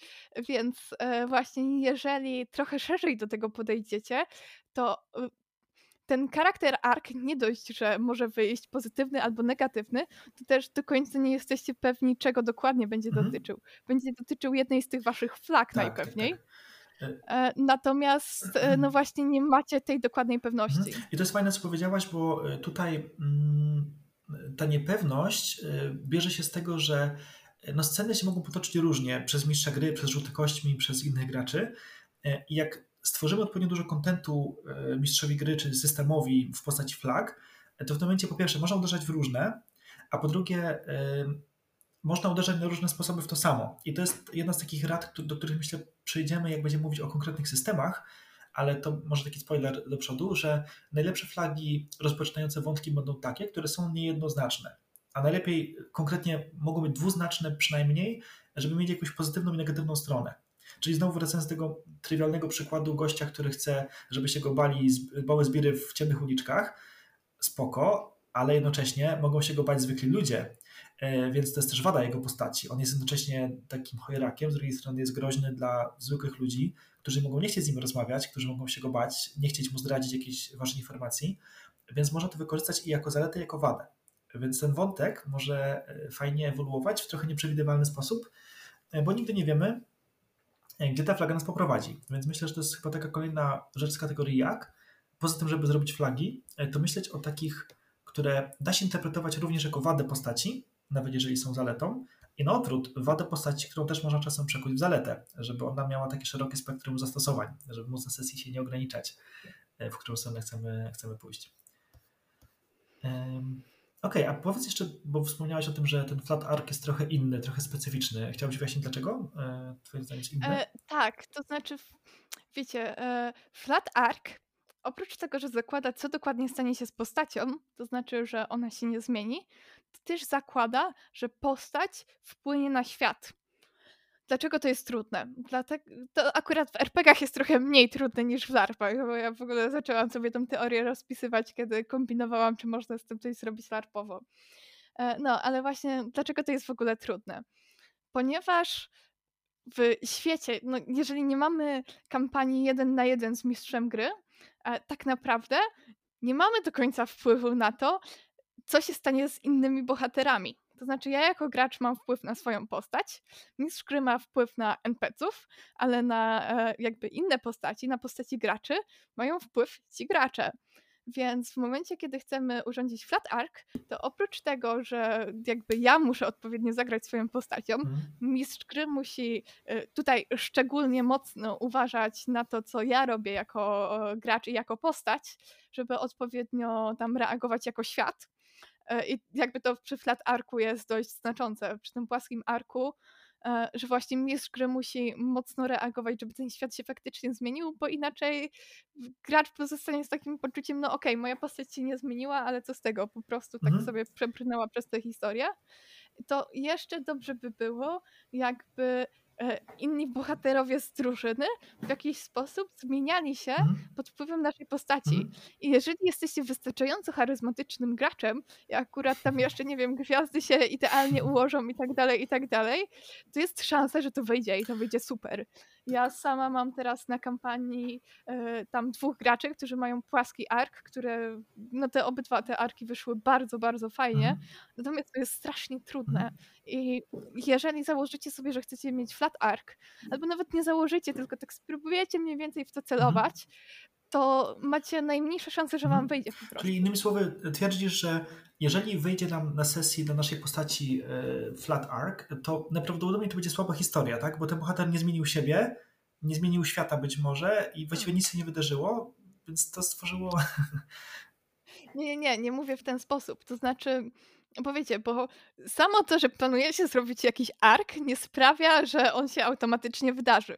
Więc e, właśnie jeżeli trochę szerzej do tego podejdziecie, to y, ten charakter arc nie dość, że może wyjść pozytywny albo negatywny, to też do końca nie jesteście pewni, czego dokładnie będzie mhm. dotyczył. Będzie dotyczył jednej z tych waszych flag tak, tak najpewniej. Tak, tak. E, natomiast e, no właśnie nie macie tej dokładnej pewności. Mhm. I to jest fajne, co powiedziałaś, bo tutaj mm, ta niepewność bierze się z tego, że no sceny się mogą potoczyć różnie przez mistrza gry, przez rzuty kośćmi, przez innych graczy. I jak stworzymy odpowiednio dużo kontentu mistrzowi gry czy systemowi w postaci flag, to w tym momencie po pierwsze można uderzać w różne, a po drugie można uderzać na różne sposoby w to samo. I to jest jedna z takich rad, do których myślę przejdziemy, jak będziemy mówić o konkretnych systemach, ale to może taki spoiler do przodu, że najlepsze flagi rozpoczynające wątki będą takie, które są niejednoznaczne. A najlepiej konkretnie mogą być dwuznaczne przynajmniej, żeby mieć jakąś pozytywną i negatywną stronę. Czyli znowu wracając do tego trywialnego przykładu gościa, który chce, żeby się go bali, bały zbiry w ciemnych uliczkach, spoko, ale jednocześnie mogą się go bać zwykli ludzie, więc to jest też wada jego postaci. On jest jednocześnie takim chojerakiem, z drugiej strony jest groźny dla zwykłych ludzi, którzy mogą nie chcieć z nim rozmawiać, którzy mogą się go bać, nie chcieć mu zdradzić jakiejś ważnej informacji, więc można to wykorzystać i jako zaletę, i jako wadę. Więc ten wątek może fajnie ewoluować w trochę nieprzewidywalny sposób, bo nigdy nie wiemy, gdzie ta flaga nas poprowadzi. Więc myślę, że to jest chyba taka kolejna rzecz z kategorii jak. Poza tym, żeby zrobić flagi, to myśleć o takich, które da się interpretować również jako wadę postaci, nawet jeżeli są zaletą, i na odwrót wadę postaci, którą też można czasem przekuć w zaletę, żeby ona miała takie szerokie spektrum zastosowań, żeby móc na sesji się nie ograniczać, e, w którą stronę chcemy, chcemy pójść. Okay, a powiedz jeszcze, bo wspomniałeś o tym, że ten flat arc jest trochę inny, trochę specyficzny. Chciałbyś wyjaśnić dlaczego? E, twoje zdanie jest inne? E, tak, to znaczy, wiecie, e, flat arc oprócz tego, że zakłada, co dokładnie stanie się z postacią, to znaczy, że ona się nie zmieni, też zakłada, że postać wpłynie na świat. Dlaczego to jest trudne? Dlatego, to akurat w RPGach jest trochę mniej trudne niż w LARPach, bo ja w ogóle zaczęłam sobie tą teorię rozpisywać, kiedy kombinowałam, czy można z tym coś zrobić LARPowo. E, no, ale właśnie dlaczego to jest w ogóle trudne? Ponieważ w świecie, no, jeżeli nie mamy kampanii jeden na jeden z mistrzem gry, e, tak naprawdę nie mamy do końca wpływu na to, co się stanie z innymi bohaterami. To znaczy, ja jako gracz mam wpływ na swoją postać, mistrz gry ma wpływ na NPC-ów, ale na e, jakby inne postaci, na postaci graczy mają wpływ ci gracze. Więc w momencie, kiedy chcemy urządzić flat arc, to oprócz tego, że jakby ja muszę odpowiednio zagrać swoją postacią, mhm. mistrz gry musi e, tutaj szczególnie mocno uważać na to, co ja robię jako gracz i jako postać, żeby odpowiednio tam reagować jako świat. E, I jakby to przy flat arku jest dość znaczące. Przy tym płaskim arku, e, że właśnie mistrz gry musi mocno reagować, żeby ten świat się faktycznie zmienił, bo inaczej gracz pozostanie z takim poczuciem, no okej, okay, moja postać się nie zmieniła, ale co z tego, po prostu tak mhm. sobie przebrnęła przez tę historię. To jeszcze dobrze by było, jakby inni bohaterowie z drużyny w jakiś sposób zmieniali się mm. pod wpływem naszej postaci. Mm. I jeżeli jesteście wystarczająco charyzmatycznym graczem, i akurat tam jeszcze, nie wiem, gwiazdy się idealnie ułożą i tak dalej, i tak dalej, to jest szansa, że to wyjdzie i to wyjdzie super. Ja sama mam teraz na kampanii y, tam dwóch graczy, którzy mają płaski ark, które, no te obydwa te arki wyszły bardzo, bardzo fajnie, mm. natomiast to jest strasznie trudne. Mm. I jeżeli założycie sobie, że chcecie mieć flat arc, albo nawet nie założycie, tylko tak spróbujecie mniej więcej w to celować, to macie najmniejsze szanse, że wam mhm. wyjdzie po prostu. Czyli innymi słowy, twierdzisz, że jeżeli wyjdzie nam na sesji do naszej postaci e, flat arc, to najprawdopodobniej to będzie słaba historia, tak? Bo ten bohater nie zmienił siebie, nie zmienił świata być może i właściwie nic się nie wydarzyło, więc to stworzyło... Nie, nie, nie, nie mówię w ten sposób. To znaczy, bo wiecie, bo samo to, że planujecie zrobić jakiś ark, nie sprawia, że on się automatycznie wydarzy.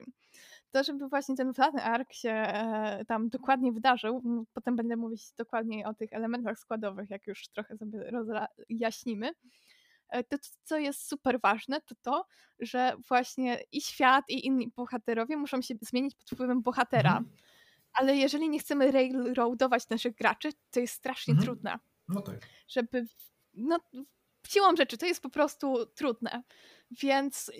To, żeby właśnie ten flatny ark się e, tam dokładnie wydarzył, potem będę mówić dokładniej o tych elementach składowych, jak już trochę sobie rozjaśnimy. E, to, co jest super ważne, to to, że właśnie i świat, i inni bohaterowie muszą się zmienić pod wpływem bohatera. Mhm. Ale jeżeli nie chcemy railroadować naszych graczy, to jest strasznie mhm. trudne. No tak. Żeby no, siłą rzeczy to jest po prostu trudne. Więc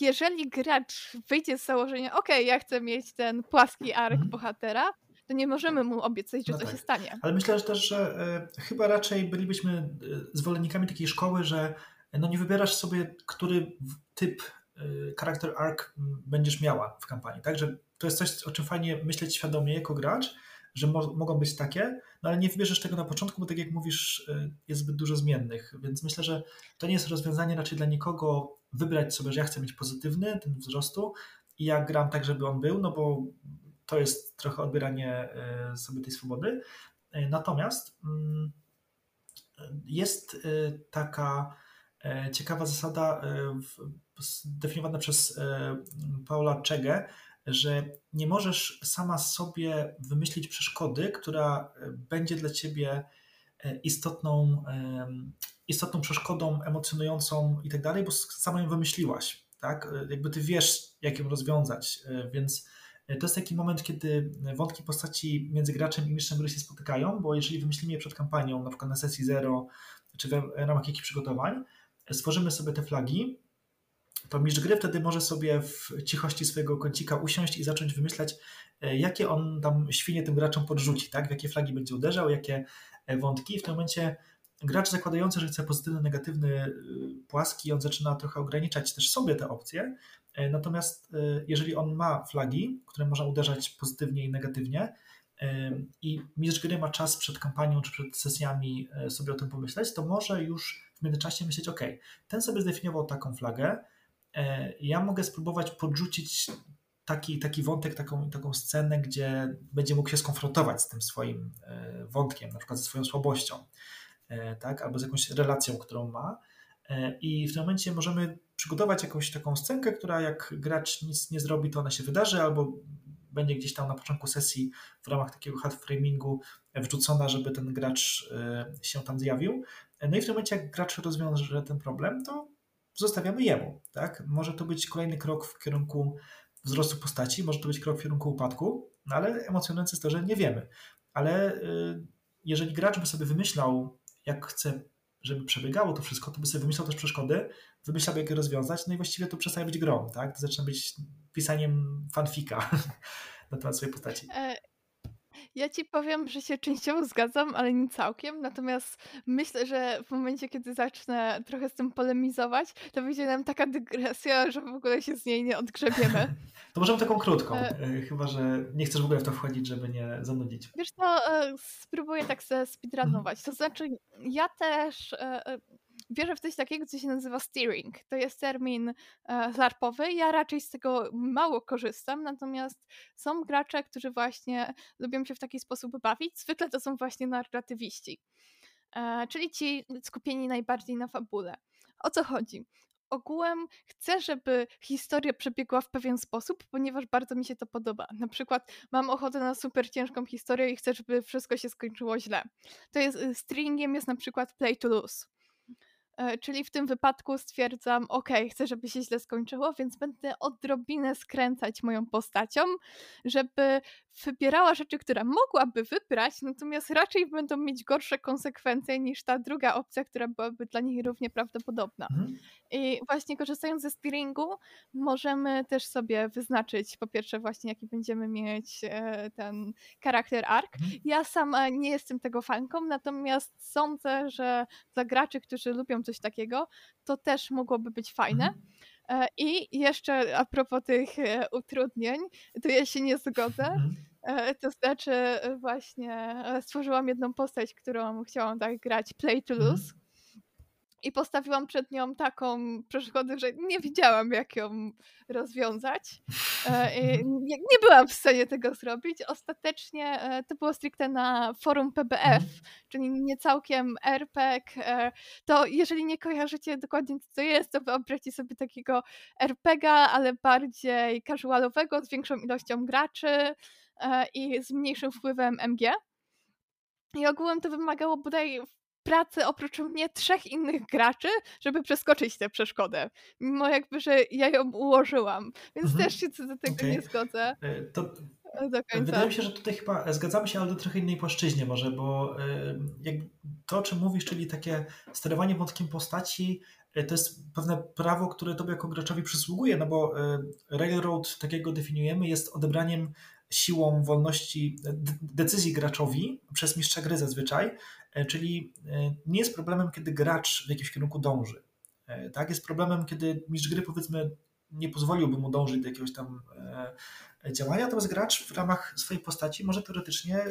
jeżeli gracz wyjdzie z założenia, ok, ja chcę mieć ten płaski ark mhm. bohatera, to nie możemy mu obiecać, że no to tak. się stanie. Ale myślę że też, że y, chyba raczej bylibyśmy e, zwolennikami takiej szkoły, że no nie wybierasz sobie, który typ y, character arc będziesz miała w kampanii, tak? Że to jest coś, o czym fajnie myśleć świadomie jako gracz, że mo mogą być takie, no ale nie wybierzesz tego na początku, bo tak jak mówisz, y, jest zbyt dużo zmiennych, więc myślę, że to nie jest rozwiązanie raczej dla nikogo wybrać sobie, że ja chcę mieć pozytywny ten wzrostu i ja gram tak, żeby on był, no bo to jest trochę odbieranie y, sobie tej swobody. Y, natomiast mm, jest taka ciekawa zasada zdefiniowana przez Paula Czegę, że nie możesz sama sobie wymyślić przeszkody, która e, będzie dla ciebie e, istotną, istotną przeszkodą emocjonującą i tak dalej, bo sama ją wymyśliłaś. Tak? E, jakby ty wiesz, jak ją rozwiązać, więc to jest taki moment, kiedy wątki postaci między graczem i mistrzem gry się spotykają, bo jeżeli wymyślimy je przed kampanią, na przykład na sesji zero, czy w ramach jakichś przygotowań, stworzymy sobie te flagi, to mistrz gry wtedy może sobie w cichości swojego kącika usiąść i zacząć wymyślać, e, jakie on tam świnie tym graczom podrzuci, tak? w jakie flagi będzie uderzał, jakie e, wątki. W tym momencie gracz zakładający, że chce pozytywny, negatywny, y, płaski, on zaczyna trochę ograniczać też sobie te opcje. E, natomiast jeżeli on ma flagi, które można uderzać pozytywnie i negatywnie, i mistrz gry ma czas przed kampanią czy przed sesjami sobie o tym pomyśleć, to może już w międzyczasie myśleć, ok, ten sobie zdefiniował taką flagę, E, ja mogę spróbować podrzucić taki, taki wątek, taką, taką scenę, gdzie będzie mógł się skonfrontować z tym swoim e, wątkiem, na przykład ze swoją słabością, e, tak? albo z jakąś relacją, którą ma. I w tym momencie możemy przygotować jakąś taką scenkę, która jak gracz nic nie zrobi, to ona się wydarzy, albo będzie gdzieś tam na początku sesji w ramach takiego hard framingu wrzucona, żeby ten gracz się tam zjawił. No i w tym momencie, jak gracz rozwiąże ten problem, to zostawiamy jemu. Tak? Może to być kolejny krok w kierunku wzrostu postaci, może to być krok w kierunku upadku, no ale emocjonujące jest to, że nie wiemy. Ale y, jeżeli gracz by sobie wymyślał, jak chce, żeby przebiegało to wszystko, to by sobie wymyślał też przeszkody, wymyślał, jak je rozwiązać, no i właściwie to przestaje być grą, tak? To zaczyna być pisaniem fanfika na temat swojej postaci. Ja ci powiem, że się częściowo zgadzam, ale nie całkiem. Natomiast myślę, że w momencie, kiedy zacznę trochę z tym polemizować, to wyjdzie nam taka dygresja, że w ogóle się z niej nie odgrzebiemy. To możemy taką krótką, e... e chyba że nie chcesz w ogóle w to wchodzić, żeby nie zanudzić. Wiesz to e, spróbuję tak se speedrunować. To znaczy, ja też e, e wierzę w coś takiego, co się nazywa steering. To jest termin e, larpowy. Ja raczej z tego mało korzystam, natomiast są gracze, którzy właśnie lubią się w taki sposób bawić. Zwykle to są właśnie narratywiści, e, czyli ci skupieni najbardziej na fabule. O co chodzi? ogółem chcę, żeby historia przebiegła w pewien sposób, ponieważ bardzo mi się to podoba. Na przykład mam ochotę na super ciężką historię i chcę, żeby wszystko się skończyło źle. To jest y, stringiem jest na przykład play to lose. E, czyli w tym wypadku stwierdzam, ok, chcę, żeby się źle skończyło, więc będę odrobinę skręcać moją postacią, żeby wybierała rzeczy, które mogłaby wybrać, natomiast raczej będą mieć gorsze konsekwencje niż ta druga opcja, która byłaby dla nich równie prawdopodobna. Mhm. I właśnie korzystając ze steeringu, możemy też sobie wyznaczyć po pierwsze właśnie jaki będziemy mieć e, ten charakter arc. Mhm. Ja sama nie jestem tego fanką, natomiast sądzę, że dla graczy, którzy lubią coś takiego, to też mogłoby być fajne. Mhm. E, I jeszcze a propos tych e, utrudnień, to ja się nie zgodzę. Mhm. To znaczy, właśnie stworzyłam jedną postać, którą chciałam tak grać play to lose i postawiłam przed nią taką przeszkodę, że nie wiedziałam, jak ją rozwiązać. E, nie, nie byłam w stanie tego zrobić. Ostatecznie e, to było stricte na forum PBF, mhm. czyli nie całkiem RPG. E, to jeżeli nie kojarzycie dokładnie, co to jest, to wyobraźcie sobie takiego RPGa, ale bardziej casualowego, z większą ilością graczy i z mniejszym wpływem MG. I ogółem to wymagało bodaj pracy oprócz mnie trzech innych graczy, żeby przeskoczyć tę przeszkodę. Mimo jakby, że ja ją ułożyłam. Więc mhm. też się co do tego okay. nie zgodzę. E, to końca. Wydaje mi się, że tutaj chyba zgadzamy się, ale do trochę innej płaszczyźnie może, bo e, to, o czym mówisz, czyli takie sterowanie wątkiem postaci, e, to jest pewne prawo, które tobie jako graczowi przysługuje, no bo Railroad, tak jak go definiujemy, jest odebraniem siłą wolności decyzji graczowi przez mistrza gry zazwyczaj, e, czyli e, nie jest problemem, kiedy gracz w jakimś kierunku dąży. E, tak, jest problemem, kiedy mistrz gry powiedzmy nie pozwoliłby mu dążyć do jakiegoś tam działania, natomiast gracz w ramach swojej postaci może teoretycznie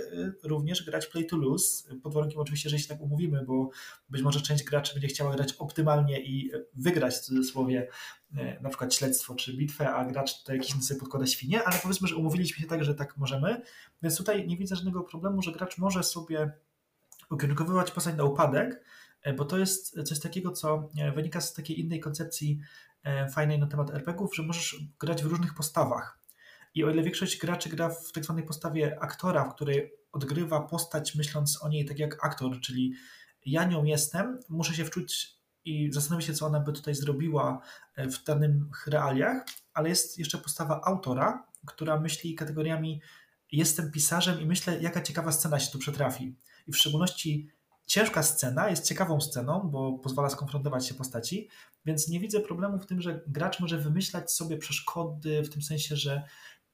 również grać play to lose, pod warunkiem oczywiście, że się tak umówimy, bo być może część graczy będzie chciała grać optymalnie i wygrać w cudzysłowie na przykład śledztwo czy bitwę, a gracz tutaj jakiś sobie podkłada świnie, ale powiedzmy, że umówiliśmy się tak, że tak możemy, więc tutaj nie widzę żadnego problemu, że gracz może sobie ukierunkowywać postać na upadek, bo to jest coś takiego, co wynika z takiej innej koncepcji fajnej na temat RPGów, że możesz grać w różnych postawach. I o ile większość graczy gra w tak zwanej postawie aktora, w której odgrywa postać myśląc o niej tak jak aktor, czyli ja nią jestem, muszę się wczuć i zastanowić się, co ona by tutaj zrobiła e, w danych realiach, ale jest jeszcze postawa autora, która myśli kategoriami jestem pisarzem i myślę, jaka ciekawa scena się tu przetrafi. I w szczególności ciężka scena, jest ciekawą sceną, bo pozwala skonfrontować się postaci, więc nie widzę problemu w tym, że gracz może wymyślać sobie przeszkody w tym sensie, że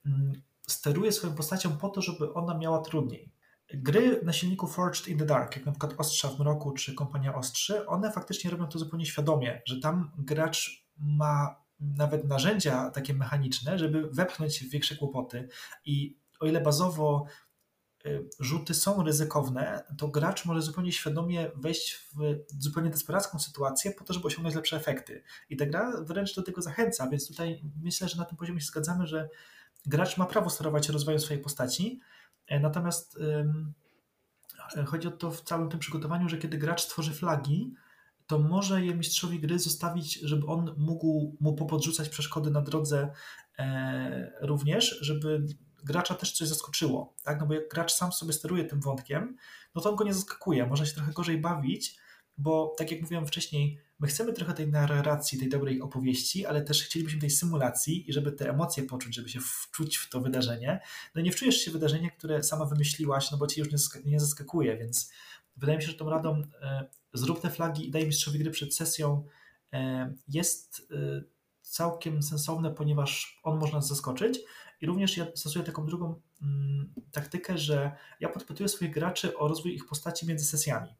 mm, steruje swoją postacią po to, żeby ona miała trudniej. Gry na silniku Forged in the Dark, jak na przykład Ostrza w Mroku czy Kompania Ostrzy, one faktycznie robią to zupełnie świadomie, że tam gracz ma nawet narzędzia takie mechaniczne, żeby wepchnąć w większe kłopoty i o ile bazowo rzuty są ryzykowne, to gracz może zupełnie świadomie wejść w zupełnie desperacką sytuację po to, żeby osiągnąć lepsze efekty. I ta gra wręcz do tego zachęca, więc tutaj myślę, że na tym poziomie się zgadzamy, że gracz ma prawo sterować rozwojem swojej postaci, e, natomiast chodzi o to w całym tym przygotowaniu, że kiedy gracz tworzy flagi, to może je mistrzowi gry zostawić, żeby on mógł mu popodrzucać przeszkody na drodze e, również, żeby gracza też coś zaskoczyło, tak? No bo jak gracz sam sobie steruje tym wątkiem, no to on go nie zaskakuje, można się trochę gorzej bawić, bo tak jak mówiłem wcześniej, my chcemy trochę tej narracji, tej dobrej opowieści, ale też chcielibyśmy tej symulacji i żeby te emocje poczuć, żeby się wczuć w to wydarzenie. No nie wczujesz się wydarzenie, które sama wymyśliłaś, no bo ci już nie zaskakuje, więc wydaje mi się, że tą radą e, zrób te flagi i daj mistrzowi gry przed sesją e, jest e, całkiem sensowne, ponieważ on może nas zaskoczyć. I również ja stosuję taką drugą mm, taktykę, że ja podpytuję swoich graczy o rozwój ich postaci między sesjami.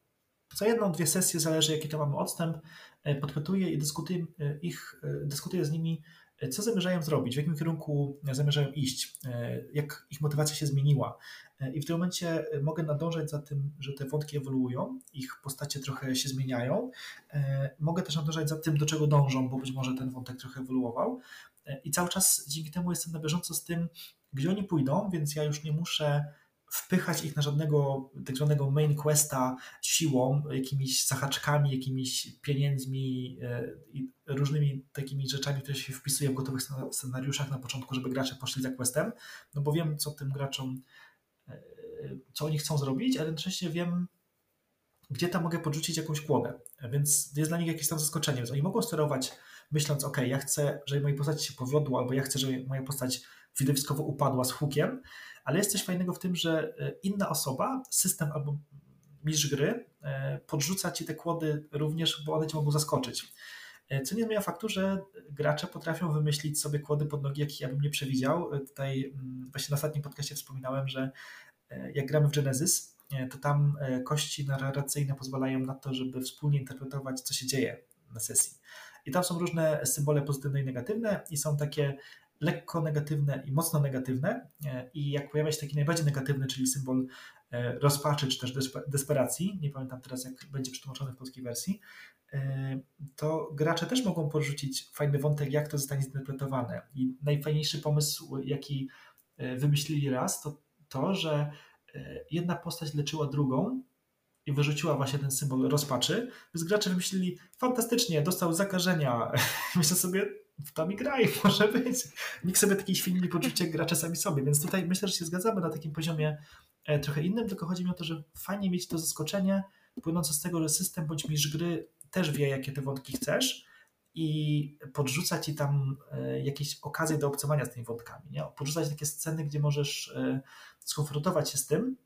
Co jedną, dwie sesje, zależy jaki to mamy odstęp, podpytuję i dyskutuję, ich, dyskutuję z nimi co zamierzają zrobić, w jakim kierunku zamierzają iść, e, jak ich motywacja się zmieniła. E, I w tym momencie mogę nadążać za tym, że te wątki ewoluują, ich postacie trochę się zmieniają. E, mogę też nadążać za tym, do czego dążą, bo być może ten wątek trochę ewoluował. I cały czas dzięki temu jestem na bieżąco z tym, gdzie oni pójdą, więc ja już nie muszę wpychać ich na żadnego tak zwanego main questa siłą, jakimiś zahaczkami, jakimiś pieniędzmi e, i różnymi takimi rzeczami, które się wpisuje w gotowych scenariuszach na początku, żeby gracze poszli za questem, no bo wiem, co tym graczom, e, co oni chcą zrobić, ale jednocześnie wiem, gdzie tam mogę podrzucić jakąś kłodę, więc jest dla nich jakieś tam zaskoczenie, więc oni mogą sterować myśląc, ok, ja chcę, żeby mojej postaci się powiodło, albo ja chcę, żeby moja postać widowiskowo upadła z hukiem, ale jest coś fajnego w tym, że e, inna osoba, system albo mistrz gry e, podrzuca ci te kłody również, bo one cię mogą zaskoczyć. E, co nie zmienia faktu, że gracze potrafią wymyślić sobie kłody pod nogi, jakich ja bym nie przewidział. Tutaj mm, właśnie na ostatnim podcastie wspominałem, że jak gramy w Genesis, to tam kości narracyjne pozwalają na to, żeby wspólnie interpretować, co się dzieje na sesji. I tam są różne symbole pozytywne i negatywne, i są takie lekko negatywne i mocno negatywne. E, I jak pojawia się taki najbardziej negatywny, czyli symbol e, rozpaczy czy też desperacji, nie pamiętam teraz, jak będzie przetłumaczony w polskiej wersji, e, to gracze też mogą porzucić fajny wątek, jak to zostanie zinterpretowane. I najfajniejszy pomysł, jaki wymyślili raz, to to, że jedna postać leczyła drugą i wyrzuciła właśnie ten symbol rozpaczy, więc gracze wymyślili fantastycznie, dostał zakażenia. Myślę sobie, w to graj, może być. Nikt sobie takiej nie poczucie gracze sami sobie, więc tutaj myślę, że się zgadzamy na takim poziomie e, trochę innym, tylko chodzi mi o to, że fajnie mieć to zaskoczenie płynące z tego, że system bądź mistrz gry też wie, jakie te wątki chcesz i podrzuca ci tam e, jakieś okazje do obcowania z tymi wątkami. Nie? Podrzucać takie sceny, gdzie możesz e, skonfrontować się z tym,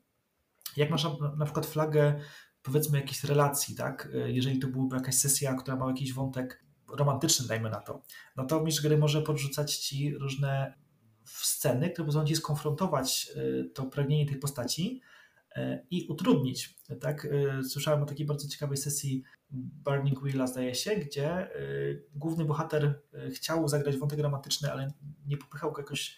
jak masz na przykład flagę powiedzmy jakiejś relacji, tak? Jeżeli to byłaby jakaś sesja, która ma jakiś wątek romantyczny, dajmy na to, no to mistrz gry może podrzucać ci różne sceny, które pozwolą ci skonfrontować y, to pragnienie tej postaci y, i utrudnić. Tak? Y, słyszałem o takiej bardzo ciekawej sesji Burning Wheela, zdaje się, gdzie główny bohater chciał zagrać wątek romantyczny, ale nie popychał go jakoś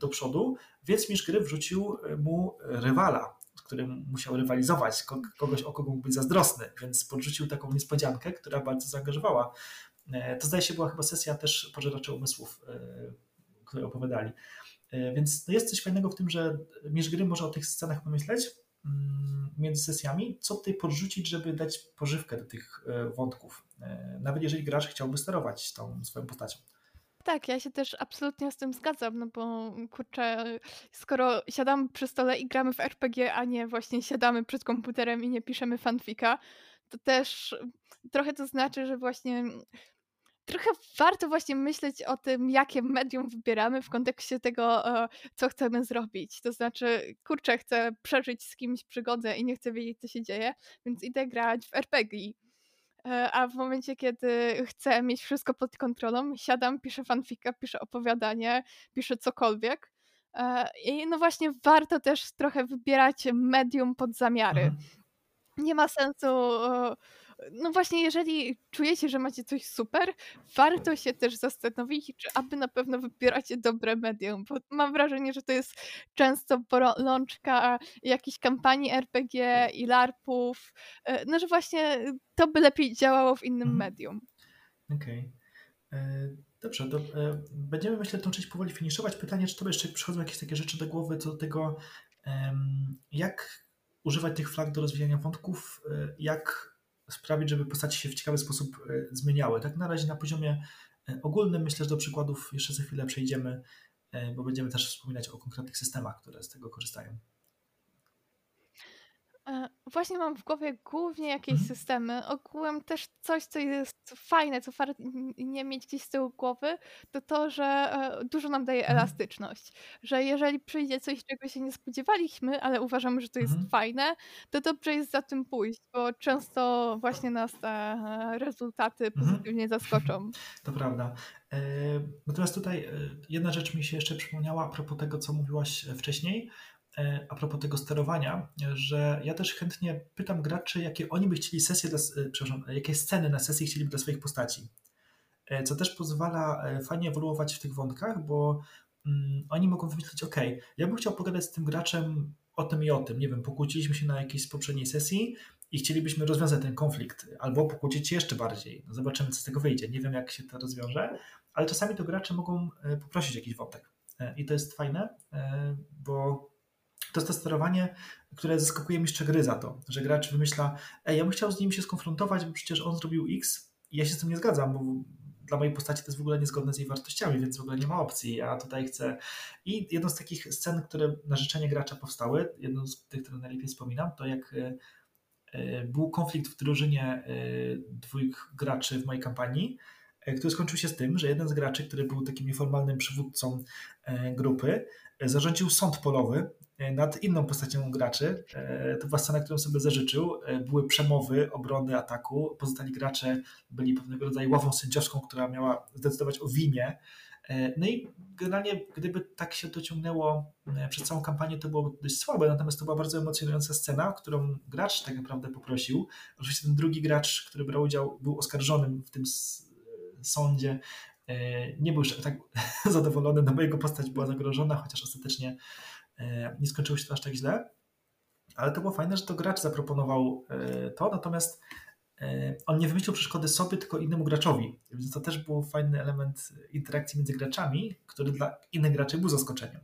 do przodu, więc mistrz gry wrzucił mu rywala, którym musiał rywalizować, kogoś, o kogo mógł być zazdrosny, więc podrzucił taką niespodziankę, która bardzo zaangażowała E, to zdaje się była chyba sesja też pożeraczy umysłów, e, które opowiadali. E, więc no jest coś fajnego w tym, że mistrz gry może o tych scenach pomyśleć mm, między sesjami, co tutaj podrzucić, żeby dać pożywkę do tych wątków. Nawet jeżeli gracz chciałby sterować tą swoją postacią. Tak, ja się też absolutnie z tym zgadzam, no bo kurczę, skoro siadamy przy stole i gramy w RPG, a nie właśnie siadamy przed komputerem i nie piszemy fanfika, to też trochę to znaczy, że właśnie trochę warto właśnie myśleć o tym, jakie medium wybieramy w kontekście tego, e, co chcemy zrobić. To znaczy, kurczę, chcę przeżyć z kimś przygodę i nie chcę wiedzieć, co się dzieje, więc idę grać w RPG. E, a w momencie, kiedy chcę mieć wszystko pod kontrolą, siadam, piszę fanfika, piszę opowiadanie, piszę cokolwiek. E, I no właśnie warto też trochę wybierać medium pod zamiary. Nie ma sensu no właśnie, jeżeli czujecie, że macie coś super, warto się też zastanowić, czy aby na pewno wybieracie dobre medium, bo mam wrażenie, że to jest często bolączka jakichś kampanii RPG i LARPów, e, no że właśnie to by lepiej działało w innym mhm. medium. Okej. Okay. E, dobrze, to e, będziemy myślę tą część powoli finiszować. Pytanie, czy to jeszcze przychodzą jakieś takie rzeczy do głowy co do tego, jak używać tych flag do rozwijania wątków, jak sprawić, żeby postaci się w ciekawy sposób e, zmieniały. Tak na razie na poziomie e, ogólnym myślę, że do przykładów jeszcze za chwilę przejdziemy, e, bo będziemy też wspominać o konkretnych systemach, które z tego korzystają. E, właśnie mam w głowie głównie jakieś mhm. systemy. Ogółem też coś, co jest fajne, co warto nie mieć gdzieś z tyłu głowy, to to, że e, dużo nam daje mhm. elastyczność. Że jeżeli przyjdzie coś, czego się nie spodziewaliśmy, ale uważamy, że to jest mhm. fajne, to dobrze jest za tym pójść, bo często właśnie nas te e, rezultaty pozytywnie zaskoczą. To prawda. Natomiast tutaj jedna rzecz mi się jeszcze przypomniała a propos tego, co mówiłaś wcześniej, a propos tego sterowania, że ja też chętnie pytam graczy, jakie oni by chcieli sesje, dla, e, przepraszam, jakie sceny na sesji chcieliby dla swoich postaci. E, co też pozwala fajnie ewoluować w tych wątkach, bo mm, oni mogą wymyślić, ok, ja bym chciał pogadać z tym graczem o tym i o tym, nie wiem, pokłóciliśmy się na jakiejś poprzedniej sesji i chcielibyśmy rozwiązać ten konflikt, albo pokłócić się jeszcze bardziej. No zobaczymy, co z tego wyjdzie. Nie wiem, jak się to rozwiąże, ale czasami to gracze mogą poprosić jakiś wątek. I to jest fajne, bo to jest to sterowanie, które zaskakuje mistrza gry za to, że gracz wymyśla, ej, ja bym chciał z nim się skonfrontować, bo przecież on zrobił X i ja się z tym nie zgadzam, bo dla mojej postaci to jest w ogóle niezgodne z jej wartościami, więc w ogóle nie ma opcji. Ja tutaj chcę. I jedną z takich scen, które na życzenie gracza powstały, jedną z tych, które najlepiej wspominam, to jak e, e, był konflikt w drużynie e, dwóch graczy w mojej kampanii, który skończył się z tym, że jeden z graczy, który był takim nieformalnym przywódcą grupy, zarządził sąd polowy nad inną postacią graczy. E, to była scena, którą sobie zażyczył. E, były przemowy, obrony, ataku. Pozostali gracze byli pewnego rodzaju ławą sędziowską, która miała zdecydować o winie. No i generalnie, gdyby tak się dociągnęło przez całą kampanię, to było dość słabe, natomiast to była bardzo emocjonująca scena, którą gracz tak naprawdę poprosił. Oczywiście ten drugi gracz, który brał udział, był oskarżonym w tym sądzie. Nie był już tak zadowolony, no bo jego postać była zagrożona, chociaż ostatecznie E, nie skończyło się to aż tak źle, ale to było fajne, że to gracz zaproponował e, to, natomiast e, on nie wymyślił przeszkody sobie, tylko innemu graczowi. Więc to też był fajny element interakcji między graczami, który dla innych graczy był zaskoczeniem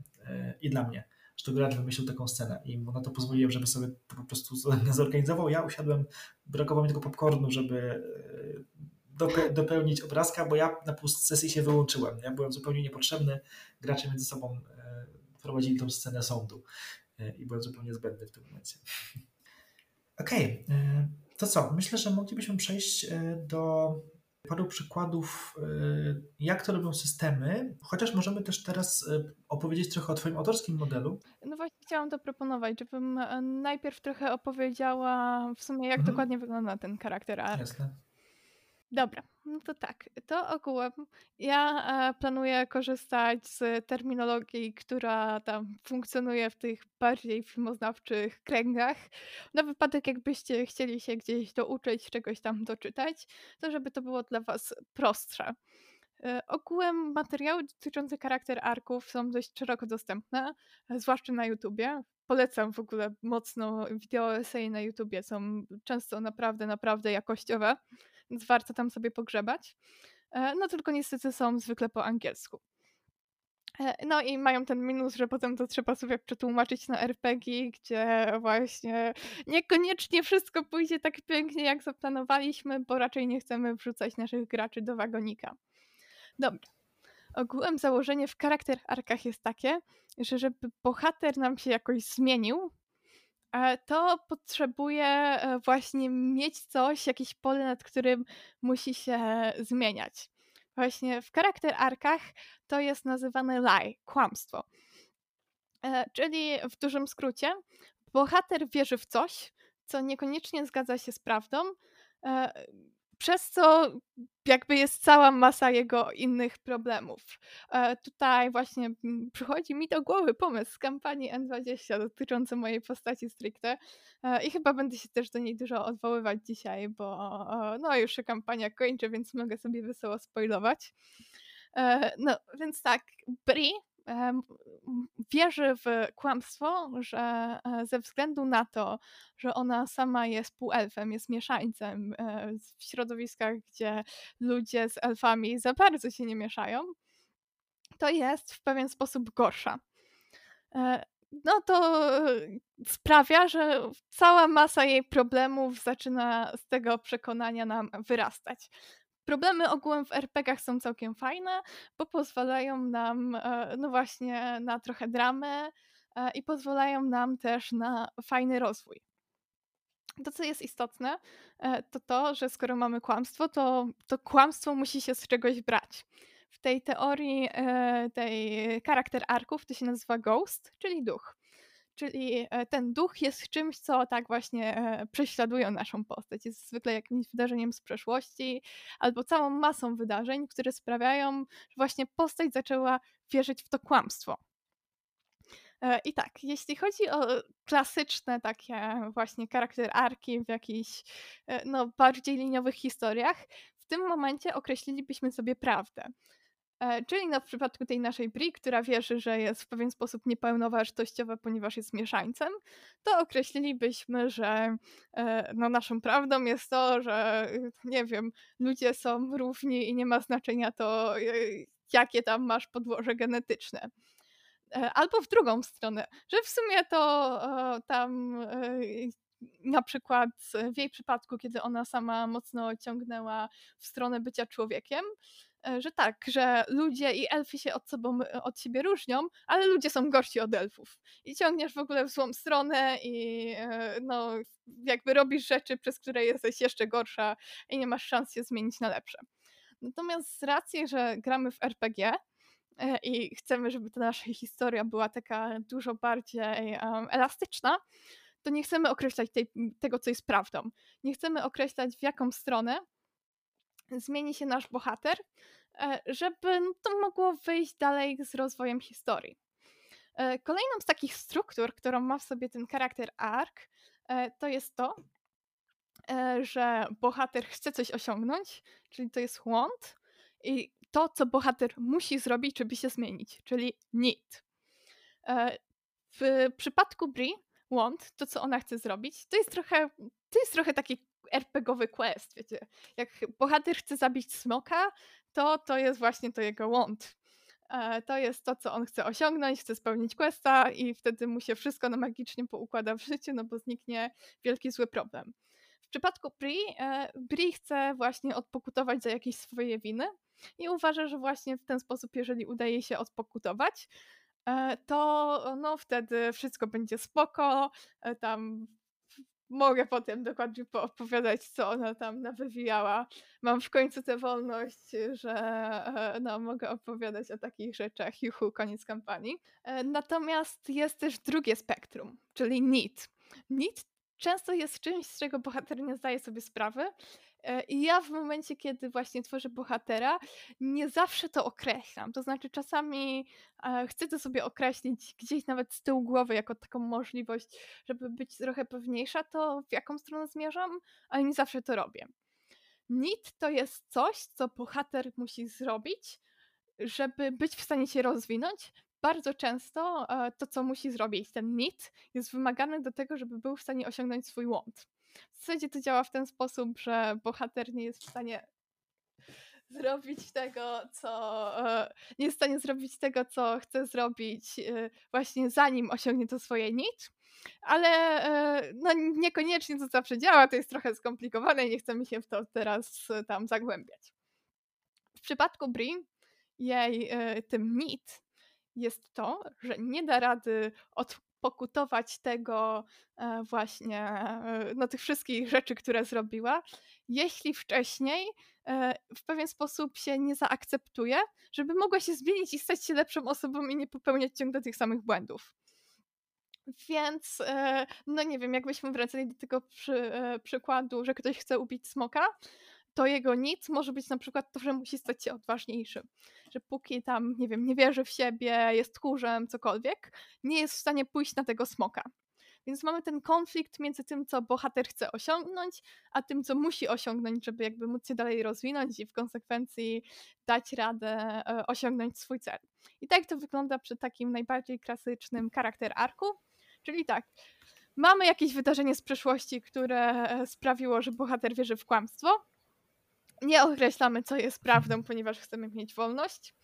i dla mnie, że to gracz wymyślił taką scenę i mu na to pozwoliłem, żeby sobie to po prostu zorganizował. Ja usiadłem, brakowało mi tego popcornu, żeby dopełnić obrazka, bo ja na pół sesji się wyłączyłem. Ja byłem zupełnie niepotrzebny, gracze między sobą prowadzili tą scenę sądu e, i byłem zupełnie zbędny w tym momencie. Okej, okay. E, to co? Myślę, że moglibyśmy przejść e, do paru przykładów, jak to robią systemy, chociaż możemy też teraz opowiedzieć trochę o Twoim autorskim modelu. No właśnie chciałam to proponować, żebym najpierw trochę opowiedziała w sumie, jak mhm. dokładnie wygląda ten charakter arc. Jasne. Dobra, no to tak. To ogółem ja e, planuję korzystać z terminologii, która tam funkcjonuje w tych bardziej filmoznawczych kręgach. Na wypadek, jakbyście chcieli się gdzieś douczyć, czegoś tam doczytać, to żeby to było dla Was prostsze. E, ogółem materiały dotyczące charakter arków są dość szeroko dostępne, zwłaszcza na YouTubie. Polecam w ogóle mocno wideo eseje na YouTubie, są często naprawdę, naprawdę jakościowe więc warto tam sobie pogrzebać. E, no tylko niestety są zwykle po angielsku. E, no i mają ten minus, że potem to trzeba sobie przetłumaczyć na RPG, gdzie właśnie niekoniecznie wszystko pójdzie tak pięknie, jak zaplanowaliśmy, bo raczej nie chcemy wrzucać naszych graczy do wagonika. Dobra. Ogółem założenie w charakter arkach jest takie, że żeby bohater nam się jakoś zmienił, to potrzebuje e, właśnie mieć coś, jakieś pole, nad którym musi się zmieniać. właśnie w charakter arkach to jest nazywane lie, kłamstwo. E, czyli w dużym skrócie, bohater wierzy w coś, co niekoniecznie zgadza się z prawdą, e, przez co jakby jest cała masa jego innych problemów. E, tutaj właśnie mm, przychodzi mi do głowy pomysł z kampanii N20 dotyczący mojej postaci stricte e, i chyba będę się też do niej dużo odwoływać dzisiaj, bo no już się kampania kończy, więc mogę sobie wesoło spoilować. No więc tak, Bri wierzy w kłamstwo, że e, ze względu na to, że ona sama jest półelfem, jest mieszańcem e, w środowiskach, gdzie ludzie z elfami za bardzo się nie mieszają, to jest w pewien sposób gorsza. E, no to sprawia, że cała masa jej problemów zaczyna z tego przekonania nam wyrastać. Problemy ogółem w RPGach są całkiem fajne, bo pozwalają nam, e, no właśnie, na trochę dramę e, i pozwalają nam też na fajny rozwój. To, co jest istotne, e, to to, że skoro mamy kłamstwo, to, to kłamstwo musi się z czegoś brać. W tej teorii tej charakter arków to się nazywa ghost, czyli duch. Czyli e, ten duch jest czymś, co tak właśnie e, prześladuje naszą postać. Jest zwykle jakimś wydarzeniem z przeszłości albo całą masą wydarzeń, które sprawiają, że właśnie postać zaczęła wierzyć w to kłamstwo. E, I tak, jeśli chodzi o klasyczne takie właśnie charakter arki w jakichś no, bardziej liniowych historiach, w tym momencie określilibyśmy sobie prawdę. E, czyli no w przypadku tej naszej Bri, która wierzy, że jest w pewien sposób niepełnowartościowa, ponieważ jest mieszańcem, to określilibyśmy, że e, no naszą prawdą jest to, że nie wiem, ludzie są równi i nie ma znaczenia to, e, jakie tam masz podłoże genetyczne. Albo w drugą stronę, że w sumie to tam na przykład w jej przypadku, kiedy ona sama mocno ciągnęła w stronę bycia człowiekiem, E, że tak, że ludzie i elfy się od, sobą, e, od siebie różnią, ale ludzie są gorsi od elfów. I ciągniesz w ogóle w złą stronę i e, no, jakby robisz rzeczy, przez które jesteś jeszcze gorsza i nie masz szans się zmienić na lepsze. Natomiast z racji, że gramy w RPG i chcemy, żeby ta nasza historia była taka dużo bardziej um, elastyczna, to nie chcemy określać tej, tego, co jest prawdą. Nie chcemy określać, w jaką stronę zmieni się nasz bohater, e, żeby to mogło wyjść dalej z rozwojem historii. E, kolejną z takich struktur, którą ma w sobie ten charakter arc, e, to jest to, że bohater chce coś osiągnąć, czyli to jest want, i to, co bohater musi zrobić, żeby się zmienić, czyli need. W przypadku Bri, want, to co ona chce zrobić, to jest trochę, to jest trochę taki RPGowy quest, wiecie. Jak bohater chce zabić smoka, to to jest właśnie to jego want. E, to jest to, co on chce osiągnąć, chce spełnić questa i wtedy mu się wszystko na magicznie poukłada w życiu, no bo zniknie wielki zły problem. W przypadku Bri, e, Bri chce właśnie odpokutować za jakieś swoje winy i uważa, że właśnie w ten sposób, jeżeli udaje się odpokutować, e, to no wtedy wszystko będzie spoko, tam mogę potem dokładnie poopowiadać, co ona tam nawywijała. Mam w końcu tę wolność, że e, no, mogę opowiadać o takich rzeczach. Juhu, koniec kampanii. E, natomiast jest też drugie spektrum, czyli need. Need często jest czymś, z czego bohater nie zdaje sobie sprawy I ja w momencie, kiedy właśnie tworzę bohatera, nie zawsze to określam. To znaczy, czasami e, chcę to sobie określić gdzieś nawet z tyłu głowy, jako taką możliwość, żeby być trochę pewniejsza, to w jaką stronę zmierzam, ale nie zawsze to robię. Nit to jest coś, co bohater musi zrobić, żeby być w stanie się rozwinąć. Bardzo często e, to, co musi zrobić ten nit, jest wymagane do tego, żeby był w stanie osiągnąć swój want. W zasadzie to działa w ten sposób, że bohater nie jest w stanie zrobić tego, co e, nie jest w stanie zrobić tego, co chce zrobić e, właśnie zanim osiągnie to swoje nic. Ale e, no, niekoniecznie to zawsze działa, to jest trochę skomplikowane i nie chcemy się w to teraz tam zagłębiać. W przypadku Bri, jej tym mit jest to, że nie da rady od pokutować tego e, właśnie, e, no tych wszystkich rzeczy, które zrobiła, jeśli wcześniej e, w pewien sposób się nie zaakceptuje, żeby mogła się zmienić i stać się lepszą osobą i nie popełniać ciągle tych samych błędów. Więc, no nie wiem, jakbyśmy wracali do tego przy, przykładu, że ktoś chce ubić smoka, to jego nic może być na przykład to, że musi stać się odważniejszy. Że póki tam, nie wiem, nie wierzy w siebie, jest tchórzem, cokolwiek, nie jest w stanie pójść na tego smoka. Więc mamy ten konflikt między tym, co bohater chce osiągnąć, a tym, co musi osiągnąć, żeby jakby móc się dalej rozwinąć i w konsekwencji dać radę e, osiągnąć swój cel. I tak to wygląda przy takim najbardziej klasycznym charakter arku, czyli tak, mamy jakieś wydarzenie z przeszłości, które e, sprawiło, że bohater wierzy w kłamstwo, nie określamy, co jest prawdą, ponieważ chcemy mieć wolność.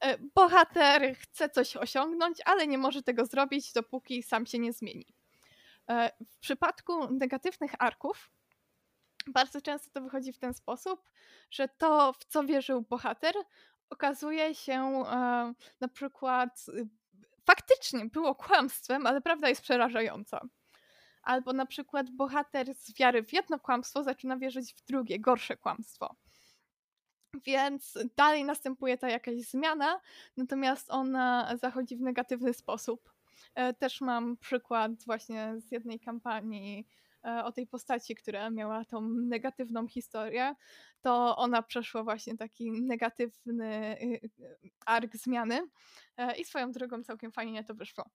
E, bohater chce coś osiągnąć, ale nie może tego zrobić, dopóki sam się nie zmieni. E, w przypadku negatywnych arków, bardzo często to wychodzi w ten sposób, że to, w co wierzył bohater, okazuje się e, na przykład faktycznie było kłamstwem, ale prawda jest przerażająca. Albo na przykład bohater z wiary w jedno kłamstwo zaczyna wierzyć w drugie, gorsze kłamstwo. Więc dalej następuje ta jakaś zmiana, natomiast ona zachodzi w negatywny sposób. E, też mam przykład właśnie z jednej kampanii e, o tej postaci, która miała tą negatywną historię, to ona przeszła właśnie taki negatywny y, y, ark zmiany e, i swoją drogą całkiem fajnie to wyszło.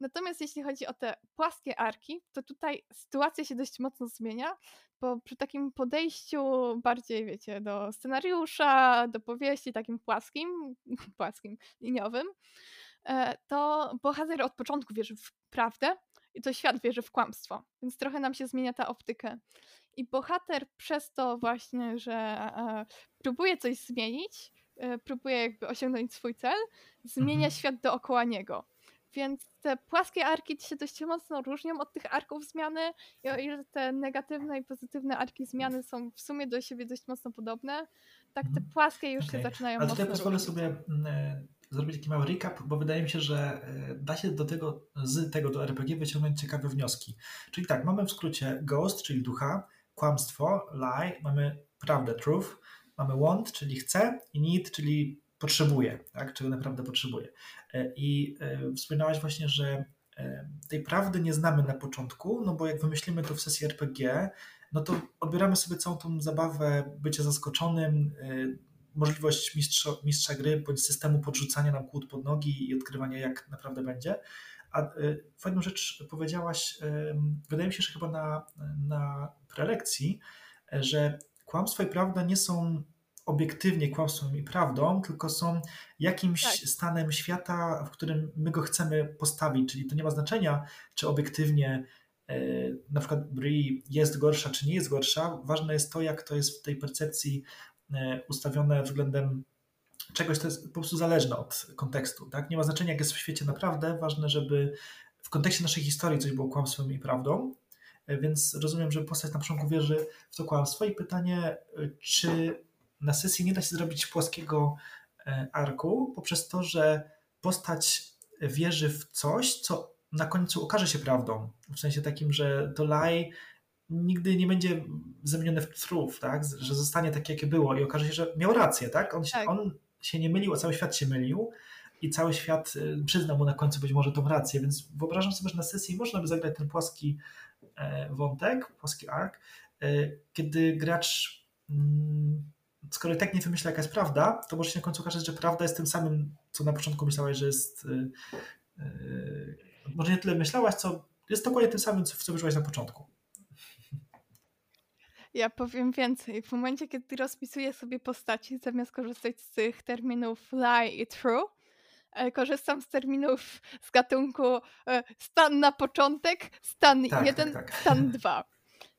Natomiast jeśli chodzi o te płaskie arki, to tutaj sytuacja się dość mocno zmienia, bo przy takim podejściu bardziej, wiecie, do scenariusza, do powieści takim płaskim, płaskim, liniowym, e, to bohater od początku wierzy w prawdę i to świat wierzy w kłamstwo, więc trochę nam się zmienia ta optyka. I bohater przez to właśnie, że e, próbuje coś zmienić, e, próbuje jakby osiągnąć swój cel, zmienia mhm. świat dookoła niego. Więc te płaskie arki się dość mocno różnią od tych arków zmiany i o ile te negatywne i pozytywne arki zmiany są w sumie do siebie dość mocno podobne, tak te mhm. płaskie już okay. się zaczynają Ale tutaj pozwolę różnić. sobie mm, e, zrobić taki mały recap, bo wydaje mi się, że e, da się do tego, z tego do RPG wyciągnąć ciekawe wnioski. Czyli tak, mamy w skrócie ghost, czyli ducha, kłamstwo, lie, mamy prawdę, truth, mamy want, czyli chce i need, czyli potrzebuje, tak? czego naprawdę potrzebuje. E, I e, wspominałaś właśnie, że e, tej prawdy nie znamy na początku, no bo jak wymyślimy to w sesji RPG, no to odbieramy sobie całą tą zabawę bycia zaskoczonym, możliwość mistrza, mistrza gry bądź systemu podrzucania nam kłód pod nogi i odkrywania jak naprawdę będzie. A fajną rzecz powiedziałaś, wydaje mi się, że chyba na, na prelekcji, że kłamstwo i prawda nie są obiektywnie kłamstwem i prawdą, tylko są jakimś tak. stanem świata, w którym my go chcemy postawić. Czyli to nie ma znaczenia, czy obiektywnie e, na przykład Brie jest gorsza, czy nie jest gorsza. Ważne jest to, jak to jest w tej percepcji e, ustawione względem czegoś, to jest po prostu zależne od kontekstu. Tak? Nie ma znaczenia, jak jest w świecie naprawdę. Ważne, żeby w kontekście naszej historii coś było kłamstwem i prawdą. E, więc rozumiem, że postać na początku wierzy w to kłamstwo i pytanie, czy na sesji nie da się zrobić płaskiego e, arku poprzez to, że postać wierzy w coś, co na końcu okaże się prawdą. W sensie takim, że to lie nigdy nie będzie zamienione w truth, tak? że zostanie takie, jakie było i okaże się, że miał rację. Tak? On, się, tak. on się nie mylił, a cały świat się mylił i cały świat e, przyznał mu na końcu być może tą rację, więc wyobrażam sobie, że na sesji można by zagrać ten płaski e, wątek, płaski ark, kiedy gracz mm, skoro i tak nie wymyśla, jaka jest prawda, to może się na końcu okazać, że prawda jest tym samym, co na początku myślałaś, że jest. Yy, może nie tyle myślałaś, co jest dokładnie tym samym, co, w co wyszłaś na początku. Ja powiem więcej. W momencie, kiedy rozpisuję sobie postaci, zamiast korzystać z tych terminów lie i true, e, korzystam z terminów z gatunku e, stan na początek, stan tak, 1, tak, tak. stan 2.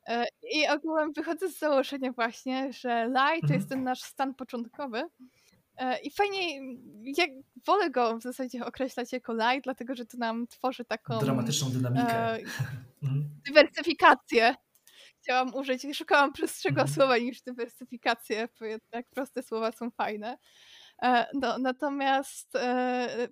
E, I ogółem wychodzę z założenia właśnie, że lie to jest mhm. ten nasz stan początkowy. E, I fajnie, jak wolę go w zasadzie określać jako lie, dlatego że to nam tworzy taką dramatyczną dynamikę. E, dywersyfikację. Chciałam użyć, szukałam prostszego mhm. słowa niż dywersyfikację, bo jednak proste słowa są fajne. E, no, natomiast e,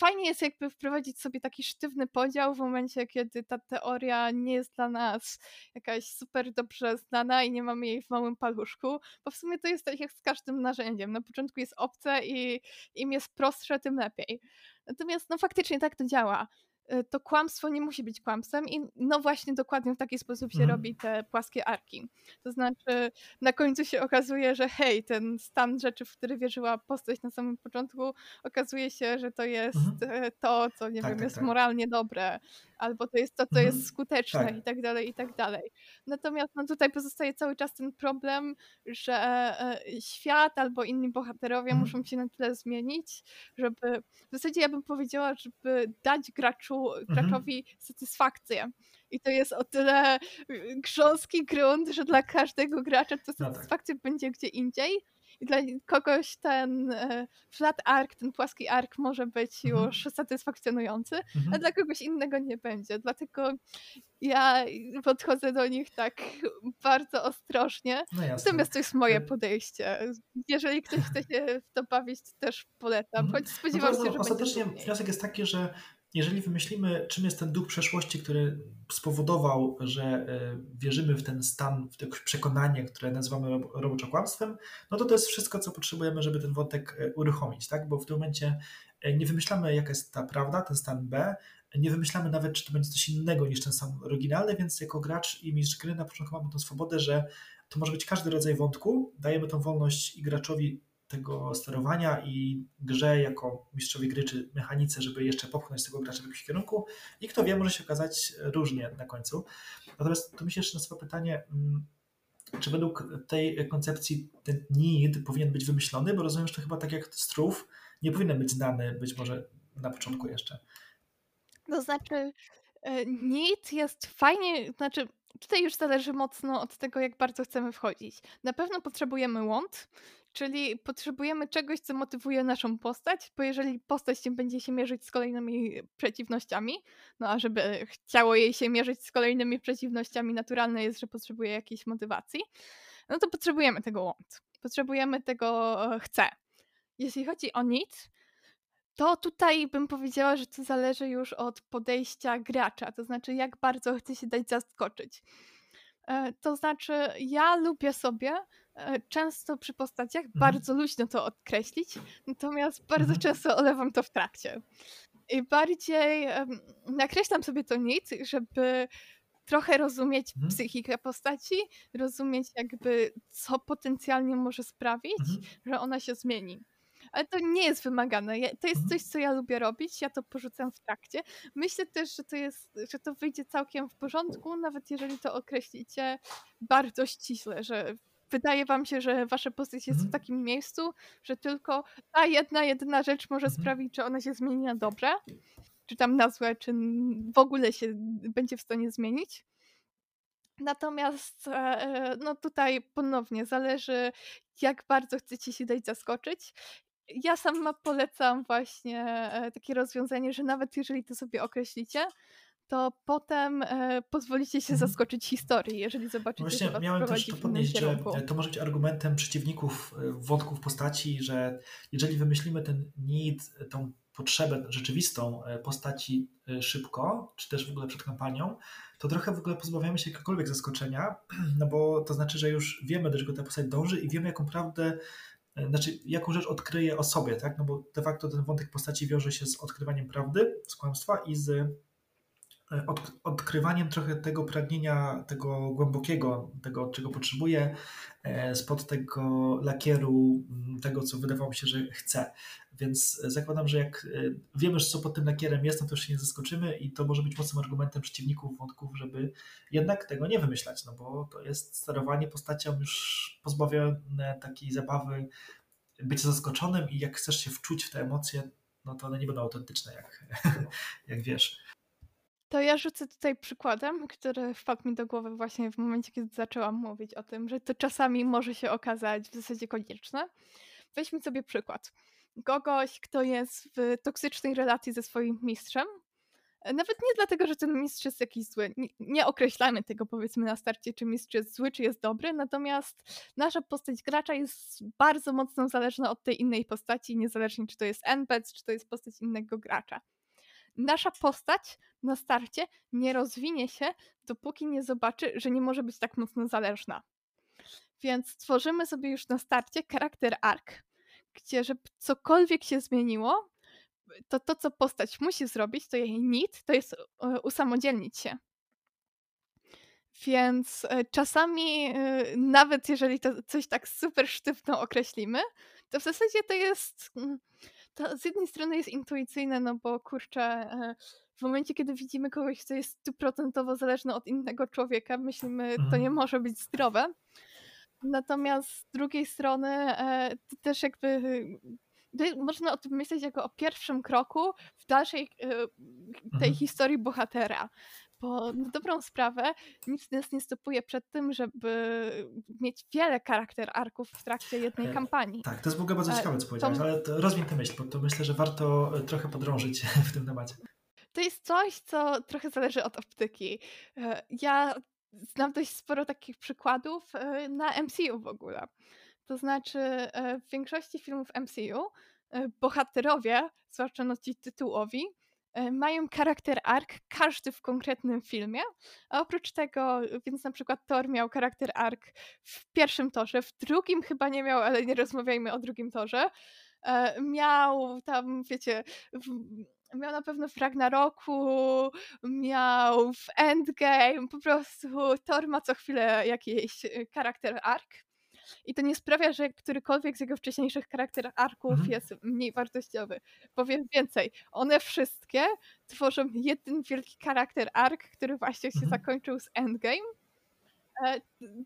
fajnie jest jakby wprowadzić sobie taki sztywny podział w momencie, kiedy ta teoria nie jest dla nas jakaś super dobrze znana i nie mamy jej w małym paluszku, bo w sumie to jest tak jak z każdym narzędziem. Na początku jest obce i im jest prostsze, tym lepiej. Natomiast no faktycznie tak to działa. Y, to kłamstwo nie musi być kłamstwem i no właśnie dokładnie w taki sposób się mhm. robi te płaskie arki. To znaczy na końcu się okazuje, że hej, ten stan rzeczy, w który wierzyła postać na samym początku, okazuje się, że to jest mhm. E, to, co nie tak, wiem, tak, jest tak. moralnie dobre, albo to jest to, co mhm. jest skuteczne tak. i tak dalej, i tak dalej. Natomiast no, tutaj pozostaje cały czas ten problem, że e, świat albo inni bohaterowie mhm. muszą się na tyle zmienić, żeby w zasadzie ja bym powiedziała, żeby dać graczu, mhm. graczowi mhm. satysfakcję. I to jest o tyle y, grząski grunt, że dla każdego gracza to satysfakcja no tak. będzie gdzie indziej. I dla kogoś ten e, flat arc, ten płaski ark może być mhm. już satysfakcjonujący, mhm. a dla kogoś innego nie będzie. Dlatego ja podchodzę do nich tak bardzo ostrożnie. No Natomiast to jest moje podejście. Jeżeli ktoś chce się w to bawić, to też polecam. Mhm. Choć spodziewam no się, że ostatecznie będzie wniosek jest taki, że jeżeli wymyślimy, czym jest ten duch przeszłości, który spowodował, że e, wierzymy w ten stan, w to przekonanie, które nazywamy roboczo kłamstwem, no to to jest wszystko, co potrzebujemy, żeby ten wątek e, uruchomić, tak? Bo w tym momencie e, nie wymyślamy, jaka jest ta prawda, ten stan B, nie wymyślamy nawet, czy to będzie coś innego niż ten sam oryginalny, więc jako gracz i mistrz gry na początku mamy tą swobodę, że to może być każdy rodzaj wątku, dajemy tą wolność i graczowi tego sterowania i grze jako mistrzowi gry czy mechanice, żeby jeszcze popchnąć tego gracza w jakimś kierunku i kto wie, może się okazać różnie na końcu. Natomiast tu mi się jeszcze nasuwa pytanie, mm, czy według tej koncepcji ten need powinien być wymyślony, bo rozumiem, że to chyba tak jak strów nie powinien być znany być może na początku jeszcze. To znaczy e, need jest fajnie, znaczy tutaj już zależy mocno od tego, jak bardzo chcemy wchodzić. Na pewno potrzebujemy want, Czyli potrzebujemy czegoś, co motywuje naszą postać, bo jeżeli postać nie będzie się mierzyć z kolejnymi przeciwnościami, no a żeby chciało jej się mierzyć z kolejnymi przeciwnościami, naturalne jest, że potrzebuje jakiejś motywacji, no to potrzebujemy tego want. Potrzebujemy tego e, chce. Jeśli chodzi o nic, to tutaj bym powiedziała, że to zależy już od podejścia gracza, to znaczy jak bardzo chce się dać zaskoczyć. E, to znaczy, ja lubię sobie E, często przy postaciach mhm. bardzo luźno to odkreślić, natomiast bardzo mhm. często olewam to w trakcie. I bardziej nakreślam sobie to nic, żeby trochę rozumieć mhm. psychikę postaci, rozumieć jakby co potencjalnie może sprawić, mhm. że ona się zmieni. Ale to nie jest wymagane. To jest mhm. coś, co ja lubię robić. Ja to porzucam w trakcie. Myślę też, że to jest, że to wyjdzie całkiem w porządku, nawet jeżeli to określicie bardzo ściśle, że wydaje wam się, że wasza postać jest mhm. w takim miejscu, że tylko ta jedna, jedyna rzecz może mhm. sprawić, czy ona się zmieni na dobre, czy tam na złe, czy w ogóle się będzie w stanie zmienić. Natomiast e, e, no tutaj ponownie zależy, jak bardzo chcecie się dać zaskoczyć. Ja sama polecam właśnie e, takie rozwiązanie, że nawet jeżeli to sobie określicie, to potem e, pozwolicie się mhm. zaskoczyć historii, jeżeli zobaczycie, Właśnie że miałem też to podnieść, że to może być argumentem przeciwników e, wątków postaci, że jeżeli wymyślimy ten need, tą potrzebę rzeczywistą e, postaci e, szybko, czy też w ogóle przed kampanią, to trochę w ogóle pozbawiamy się jakiegokolwiek zaskoczenia, no bo to znaczy, że już wiemy, do czego ta postać dąży i wiemy, jaką prawdę znaczy, jaką rzecz odkryje o sobie, tak? No bo de facto ten wątek postaci wiąże się z odkrywaniem prawdy, z kłamstwa i z E, od, odkrywaniem trochę tego pragnienia, tego głębokiego, tego, czego potrzebuję, e, spod tego lakieru, tego, co wydawało się, że chcę. Więc zakładam, że jak e, wiemy, co pod tym lakierem jest, no to już się nie zaskoczymy i to może być mocnym argumentem przeciwników wątków, żeby jednak tego nie wymyślać, no bo to jest sterowanie postacią już pozbawione takiej zabawy bycia zaskoczonym i jak chcesz się wczuć w te emocje, no to one nie będą autentyczne, jak, jak wiesz. To ja rzucę tutaj przykładem, który wpadł mi do głowy właśnie w momencie, kiedy zaczęłam mówić o tym, że to czasami może się okazać w zasadzie konieczne. Weźmy sobie przykład. Kogoś, kto jest w toksycznej relacji ze swoim mistrzem, Nawet nie dlatego, że ten mistrz jest jakiś zły. Nie, nie, określamy tego powiedzmy na starcie, czy mistrz jest zły, czy jest dobry, natomiast nasza postać gracza jest bardzo mocno zależna od tej innej postaci, niezależnie czy to jest NPC, czy to jest postać innego gracza. Nasza postać na starcie nie rozwinie się, dopóki nie zobaczy, że nie może być tak mocno zależna. Więc tworzymy sobie już na starcie charakter arc, gdzie żeby cokolwiek się zmieniło, to to, co postać musi zrobić, to jej need, to jest e, usamodzielnić się. Więc e, czasami, e, nawet jeżeli to coś tak super sztywno określimy, to w zasadzie to jest. To z jednej strony jest intuicyjne, no bo kurczę, w momencie, kiedy widzimy kogoś, kto jest stuprocentowo zależny od innego człowieka, myślimy, to nie mhm. może być zdrowe. Natomiast z drugiej strony to też jakby można o tym myśleć jako o pierwszym kroku w dalszej e, tej mhm. historii bohatera. Bo na dobrą sprawę nic nas nie stopuje przed tym, żeby mieć wiele charakter arków w trakcie jednej e, kampanii. Tak, to jest w ogóle bardzo e, ciekawe, co powiedziałeś, to... ale to rozwiń tę myśl, bo to myślę, że warto trochę podrążyć w tym temacie. To jest coś, co trochę zależy od optyki. Ja znam dość sporo takich przykładów na MCU w ogóle. To znaczy, e, w większości filmów MCU e, bohaterowie, zwłaszcza no ci tytułowi, e, mają charakter arc, każdy w konkretnym filmie, a oprócz tego, więc na przykład Thor miał charakter arc w pierwszym torze, w drugim chyba nie miał, ale nie rozmawiajmy o drugim torze, miał tam, wiecie, miał na pewno w Ragnaroku, miał w Endgame, po prostu Thor ma co chwilę jakiś charakter arc. I to nie sprawia, że którykolwiek z jego wcześniejszych charakter arków mhm. jest mniej wartościowy. Powiem więcej, one wszystkie tworzą jeden wielki charakter ark, który właśnie się mhm. zakończył z Endgame. E,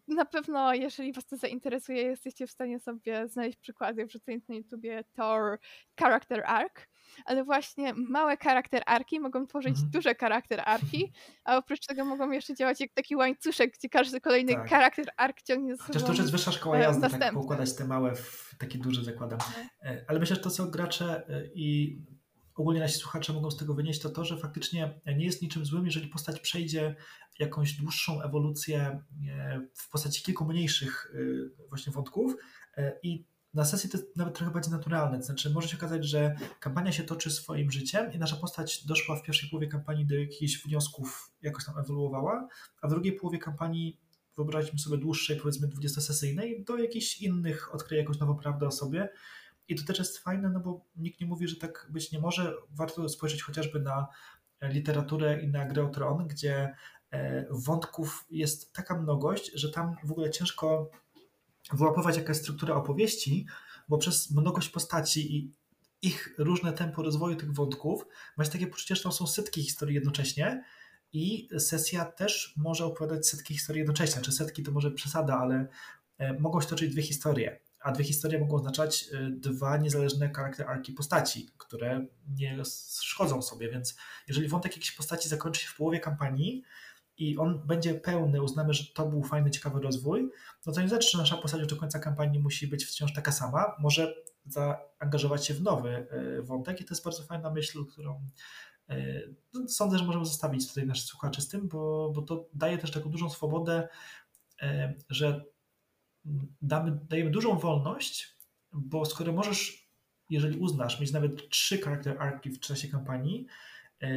na pewno, jeżeli Was to zainteresuje, jesteście w stanie sobie znaleźć przykłady, wrzucając na YouTubie Thor Character Arc ale właśnie małe charakter arki mogą tworzyć mhm. duże charakter arki, a oprócz tego mogą jeszcze działać jak taki łańcuszek, gdzie każdy kolejny tak. charakter ark ciągnie za Chociaż to już jest wyższa szkoła jazdy, tak poukładać te małe w taki duży zakładam. Mhm. E, ale myślę, że to co gracze e, i ogólnie nasi słuchacze mogą z tego wynieść, to to, że faktycznie nie jest niczym złym, jeżeli postać przejdzie jakąś dłuższą ewolucję e, w postaci kilku mniejszych właśnie wątków i na sesji to jest nawet trochę bardziej naturalne. Znaczy, może się okazać, że kampania się toczy swoim życiem i nasza postać doszła w pierwszej połowie kampanii do jakichś wniosków, jakoś tam ewoluowała, a w drugiej połowie kampanii wyobraźmy sobie dłuższej, powiedzmy 20-sesyjnej, do jakichś innych odkryje jakąś nową prawdę o sobie. I to też jest fajne, no bo nikt nie mówi, że tak być nie może. Warto spojrzeć chociażby na literaturę i na grę o Tron, gdzie e, wątków jest taka mnogość, że tam w ogóle ciężko wyłapywać jaka jest struktura opowieści, bo przez mnogość postaci i ich różne tempo rozwoju tych wątków, masz takie poczucie, że tam są setki historii jednocześnie i sesja też może opowiadać setki historii jednocześnie. Czy setki to może przesada, ale e, mogą się toczyć dwie historie, a dwie historie mogą oznaczać e, dwa niezależne charakter arki postaci, które nie szkodzą sobie, więc jeżeli wątek jakiejś postaci zakończy się w połowie kampanii, i on będzie pełny, uznamy, że to był fajny, ciekawy rozwój, no to nie znaczy, że nasza postać do końca kampanii musi być wciąż taka sama. Może zaangażować się w nowy e, wątek i to jest bardzo fajna myśl, którą e, no, sądzę, że możemy zostawić tutaj naszych słuchaczy z tym, bo, bo to daje też taką dużą swobodę, e, że damy, dajemy dużą wolność, bo skoro możesz, jeżeli uznasz, mieć nawet trzy charakter arki w czasie kampanii,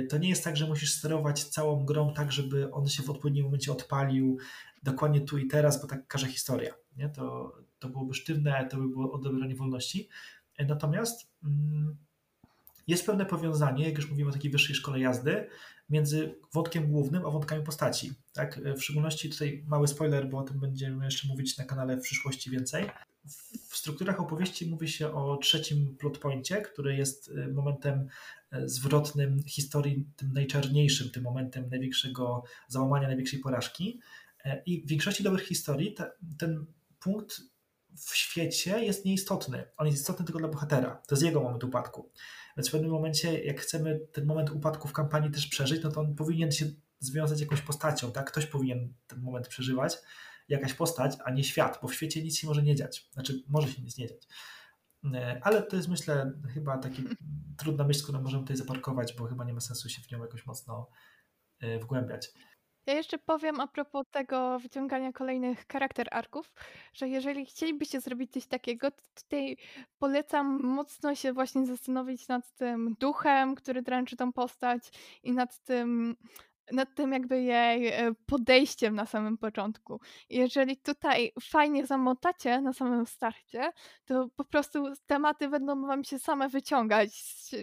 to nie jest tak, że musisz sterować całą grą tak, żeby on się w odpowiednim momencie odpalił dokładnie tu i teraz, bo tak każe historia. Nie? To, to byłoby sztywne, to by było odebranie wolności. E, natomiast mm, jest pewne powiązanie, jak już mówimy o takiej wyższej szkole jazdy, między wątkiem głównym a wątkami postaci. Tak? E, w szczególności tutaj mały spoiler, bo o tym będziemy jeszcze mówić na kanale w przyszłości więcej. W strukturach opowieści mówi się o trzecim plotpoincie, który jest momentem zwrotnym historii, tym najczarniejszym, tym momentem największego załamania, największej porażki. E, I w większości dobrych historii te, ten punkt w świecie jest nieistotny. On jest istotny tylko dla bohatera. To jest jego moment upadku. Więc w pewnym momencie, jak chcemy ten moment upadku w kampanii też przeżyć, no to on powinien się związać jakąś postacią, tak? Ktoś powinien ten moment przeżywać, jakaś postać, a nie świat, bo w świecie nic się może nie dziać. Znaczy, może się nic nie dziać. ale to jest myślę chyba taki trudna myśl, którą możemy tutaj zaparkować, bo chyba nie ma sensu się w nią jakoś mocno wgłębiać. Ja jeszcze powiem a propos tego wyciągania kolejnych charakter arków, że jeżeli chcielibyście zrobić coś takiego, to tutaj polecam mocno się właśnie zastanowić nad tym duchem, który dręczy tą postać i nad tym nad tym jakby jej e, podejściem na samym początku. Jeżeli tutaj fajnie zamotacie na samym starcie, to po prostu tematy będą wam się same wyciągać.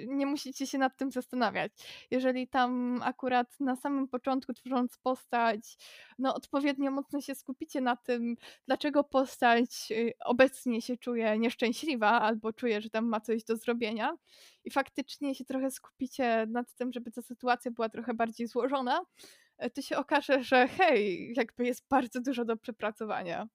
Nie musicie się nad tym zastanawiać. Jeżeli tam akurat na samym początku tworząc postać, no odpowiednio mocno się skupicie na tym, dlaczego postać y, obecnie się czuje nieszczęśliwa albo czuje, że tam ma coś do zrobienia i faktycznie się trochę skupicie nad tym, żeby ta sytuacja była trochę bardziej złożona, e, to się okaże, że hej, jakby jest bardzo dużo do przepracowania.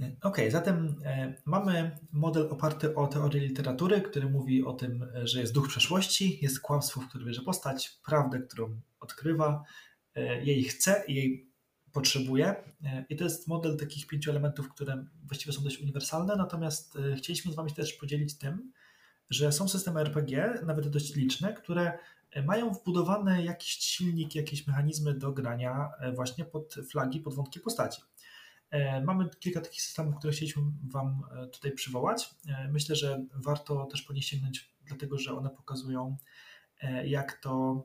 E, okej, okay, zatem e, mamy model oparty o teorię literatury, który mówi o tym, że jest duch przeszłości, jest kłamstwo, w którym bierze postać, prawdę, którą odkrywa, jej chce i jej potrzebuje. I to jest model takich pięciu elementów, które właściwie są dość uniwersalne, natomiast chcieliśmy z Wami też podzielić tym, że są systemy RPG, nawet dość liczne, które mają wbudowane jakiś silnik, jakieś mechanizmy do grania e, właśnie pod flagi, pod wątki postaci. E, mamy kilka takich systemów, które chcieliśmy Wam e, tutaj przywołać. Myślę, że warto też po nie sięgnąć, dlatego że one pokazują, jak to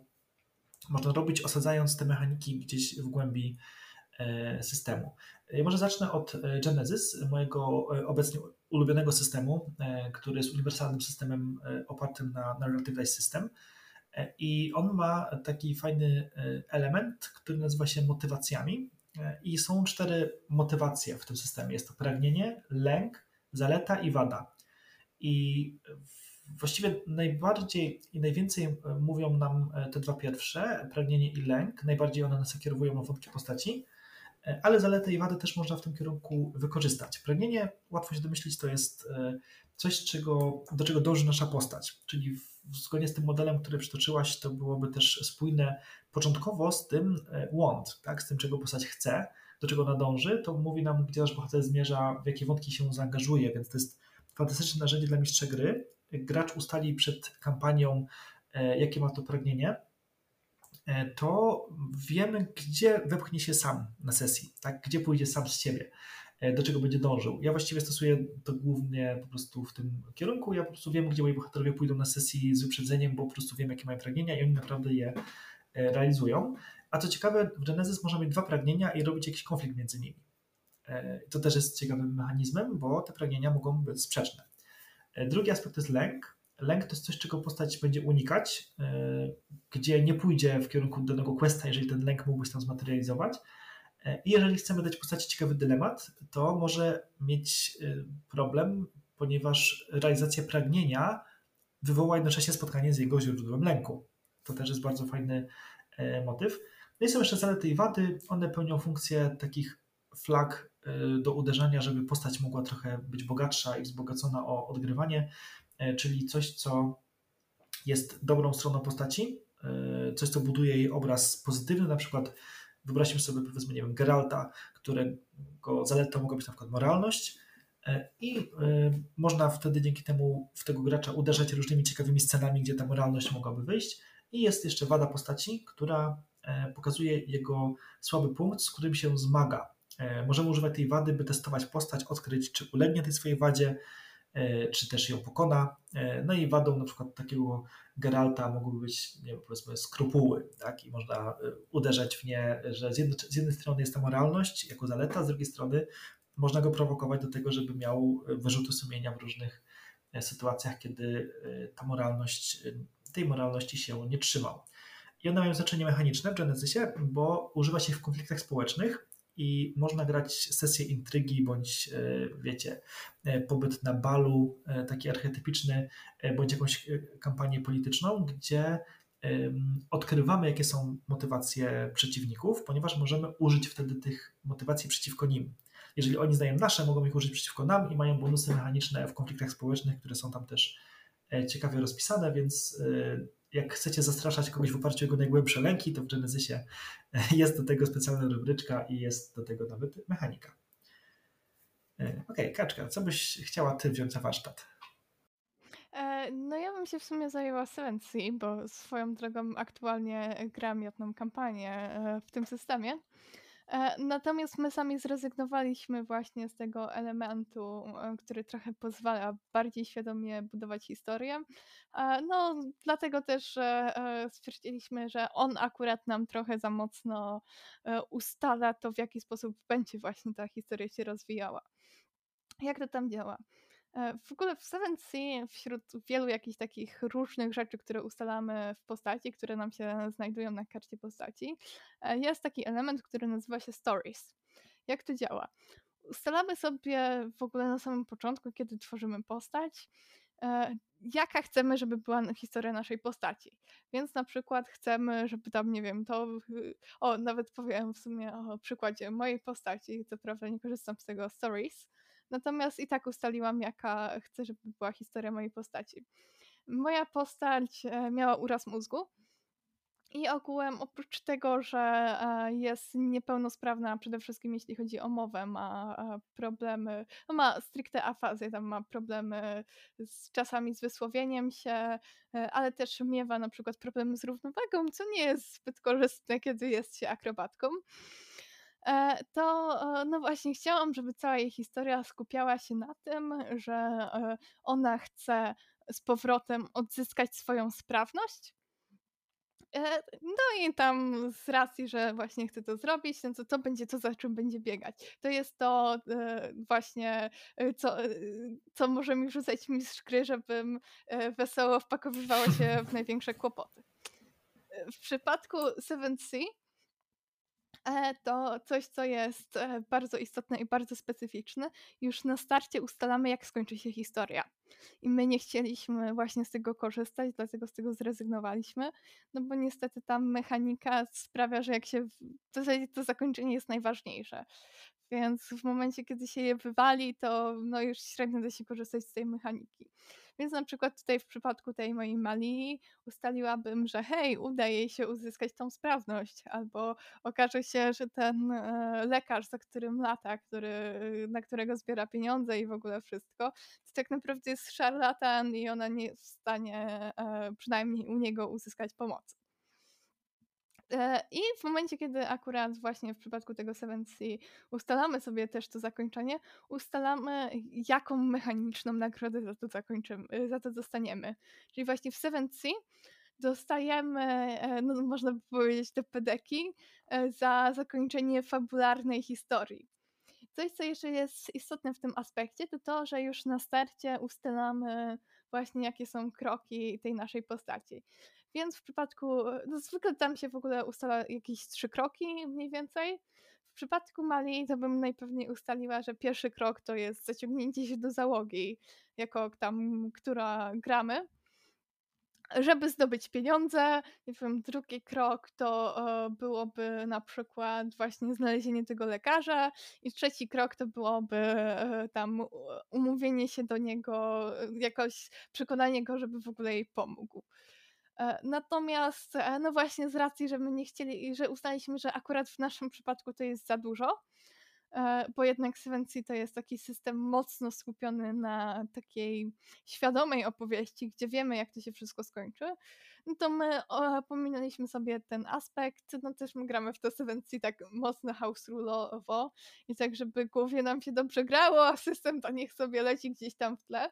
można robić, osadzając te mechaniki gdzieś w głębi systemu. Ja może zacznę od Genesis, mojego obecnie ulubionego systemu, e, który jest uniwersalnym systemem e, opartym na Narrative Dice System. E, I on ma taki fajny element, który nazywa się motywacjami. I są cztery motywacje w tym systemie. Jest to pragnienie, lęk, zaleta i wada. I właściwie najbardziej i najwięcej mówią nam te dwa pierwsze, pragnienie i lęk. Najbardziej one nas kierują na wątki postaci. E, ale zalety i wady też można w tym kierunku wykorzystać. Pragnienie, łatwo się domyślić, to jest e, coś, czego, do czego dąży nasza postać, czyli zgodnie z tym modelem, który przytoczyłaś, to byłoby też spójne początkowo z tym e, want, tak, z tym, czego postać chce, do czego nadąży, to mówi nam, gdzie nasz bohater zmierza, w jakie wątki się zaangażuje, więc to jest fantastyczne narzędzie dla mistrza gry. Gracz ustali przed kampanią, jakie ma to pragnienie, E, to wiemy, gdzie wepchnie się sam na sesji, tak? gdzie pójdzie sam z siebie, e, do czego będzie dążył. Ja właściwie stosuję to głównie po prostu w tym kierunku. Ja po prostu wiem, gdzie moi bohaterowie pójdą na sesji z wyprzedzeniem, bo po prostu wiem, jakie mają pragnienia i oni naprawdę je e, realizują. A co ciekawe, w Genesis można mieć dwa pragnienia i robić jakiś konflikt między nimi. To też jest ciekawym mechanizmem, bo te pragnienia mogą być sprzeczne. Drugi aspekt to jest lęk. Lęk to jest coś, czego postać będzie unikać, e, gdzie nie pójdzie w kierunku danego questa, jeżeli ten lęk mógłby się tam zmaterializować. E, I jeżeli chcemy dać postaci ciekawy dylemat, to może mieć e, problem, ponieważ realizacja pragnienia wywoła jednocześnie spotkanie z jego źródłem lęku. To też jest bardzo fajny motyw. No i są jeszcze zalety i wady. One pełnią funkcję takich flag do uderzania, żeby postać mogła trochę być bogatsza i wzbogacona o odgrywanie. E, czyli coś, co jest dobrą stroną postaci, e, coś, co buduje jej obraz pozytywny, na przykład wyobraźmy sobie, powiedzmy, nie wiem, Geralta, którego zaletą mogła być na przykład moralność e, i można wtedy dzięki temu w tego gracza uderzać różnymi ciekawymi scenami, gdzie ta moralność mogłaby wyjść. I jest jeszcze wada postaci, która pokazuje jego słaby punkt, z którym się zmaga. Możemy używać tej wady, by testować postać, odkryć, czy ulegnie tej swojej wadzie, czy też ją pokona. E, no i wadą na przykład takiego Geralta mogłyby być, nie wiem, powiedzmy, skrupuły, tak? I można e, uderzać w nie, że z jednej, z jednej strony jest ta moralność jako zaleta, z drugiej strony można go prowokować do tego, żeby miał wyrzuty sumienia w różnych sytuacjach, kiedy ta moralność, tej moralności się nie trzymał. I one mają znaczenie mechaniczne w Genesysie, bo używa się w konfliktach społecznych i można grać sesję intrygi bądź, e, wiecie, e, pobyt na balu, e, taki archetypiczny, bądź jakąś kampanię polityczną, gdzie odkrywamy, jakie są motywacje przeciwników, ponieważ możemy użyć wtedy tych motywacji przeciwko nim. Jeżeli oni znają nasze, mogą ich użyć przeciwko nam i mają bonusy mechaniczne w konfliktach społecznych, które są tam też ciekawie rozpisane, więc jak chcecie zastraszać kogoś w oparciu o jego najgłębsze lęki, to w Genesysie jest do tego specjalna rubryczka i jest do tego nawet mechanika. Okej, okay, Kaczka, co byś chciała ty wziąć za warsztat? No ja bym się w sumie zajęła Seven bo swoją drogą aktualnie gram jedną kampanię w tym systemie. E, natomiast my sami zrezygnowaliśmy właśnie z tego elementu, e, który trochę pozwala bardziej świadomie budować historię. E, no, dlatego też stwierdziliśmy, że on akurat nam trochę za mocno ustala to, w jaki sposób będzie właśnie ta historia się rozwijała. Jak to tam działa? E, w ogóle w Seven Sea wśród wielu jakichś takich różnych rzeczy, które ustalamy w postaci, które nam się znajdują na karcie postaci, e, jest taki element, który nazywa się Stories. Jak to działa? Ustalamy sobie w ogóle na samym początku, kiedy tworzymy postać, e, jaka chcemy, żeby była historia naszej postaci. Więc na przykład chcemy, żeby tam, nie wiem, to. O, nawet powiem w sumie o przykładzie mojej postaci, co prawda nie korzystam z tego Stories Natomiast i tak ustaliłam, jaka chcę, żeby była historia mojej postaci. Moja postać e, miała uraz mózgu. I ogółem, oprócz tego, że e, jest niepełnosprawna, przede wszystkim jeśli chodzi o mowę, ma e, problemy, no ma stricte afazję, tam ma problemy z czasami z wysłowieniem się, ale też miewa na przykład problemy z równowagą, co nie jest zbyt korzystne, kiedy jest się akrobatką. E, to e, no właśnie chciałam, żeby cała jej historia skupiała się na tym, że e, ona chce z powrotem odzyskać swoją sprawność. No i tam z racji, że właśnie chce to zrobić, no to to będzie to, za czym będzie biegać. To jest to właśnie, co, co może mi rzucać mistrz gry, żebym wesoło wpakowywała się w największe kłopoty. W przypadku Seven Sea to coś, co jest e, bardzo istotne i bardzo specyficzne. Już na starcie ustalamy, jak skończy się historia. I my nie chcieliśmy właśnie z tego korzystać, dlatego z tego zrezygnowaliśmy, no bo niestety ta mechanika sprawia, że jak się. W zasadzie to zakończenie jest najważniejsze. Więc w momencie, kiedy się je wywali, to no już średnio da się korzystać z tej mechaniki. Więc na przykład tutaj w przypadku tej mojej Malii ustaliłabym, że hej, uda jej się uzyskać tą sprawność, albo okaże się, że ten e, lekarz, za którym lata, który, na którego zbiera pieniądze i w ogóle wszystko, to tak naprawdę jest szarlatan i ona nie jest w stanie e, przynajmniej u niego uzyskać pomocy. E, I w momencie, kiedy akurat właśnie w przypadku tego Seven Sea ustalamy sobie też to zakończenie, ustalamy, jaką mechaniczną nagrodę za to zakończymy, za to dostaniemy. Czyli właśnie w Seven Sea dostajemy, e, no można by powiedzieć, te pedeki e, za zakończenie fabularnej historii. Coś, co jeszcze jest istotne w tym aspekcie, to to, że już na starcie ustalamy właśnie, jakie są kroki tej naszej postaci. Więc w przypadku, no zwykle tam się w ogóle ustala jakieś trzy kroki mniej więcej. W przypadku Mali to bym najpewniej ustaliła, że pierwszy krok to jest zaciągnięcie się do załogi, jako tam, która gramy żeby zdobyć pieniądze. Nie wiem, drugi krok to e, byłoby na przykład właśnie znalezienie tego lekarza i trzeci krok to byłoby e, tam umówienie się do niego, e, jakoś przekonanie go, żeby w ogóle jej pomógł. E, natomiast, e, no właśnie z racji, że my nie chcieli, że uznaliśmy, że akurat w naszym przypadku to jest za dużo, e, bo jednak Sevency to jest taki system mocno skupiony na takiej świadomej opowieści, gdzie wiemy, jak to się wszystko skończy, no to my pominęliśmy sobie ten aspekt, no też my gramy w to Sevency tak mocno house rule'owo i tak, żeby głowie nam się dobrze grało, a system to niech sobie leci gdzieś tam w tle.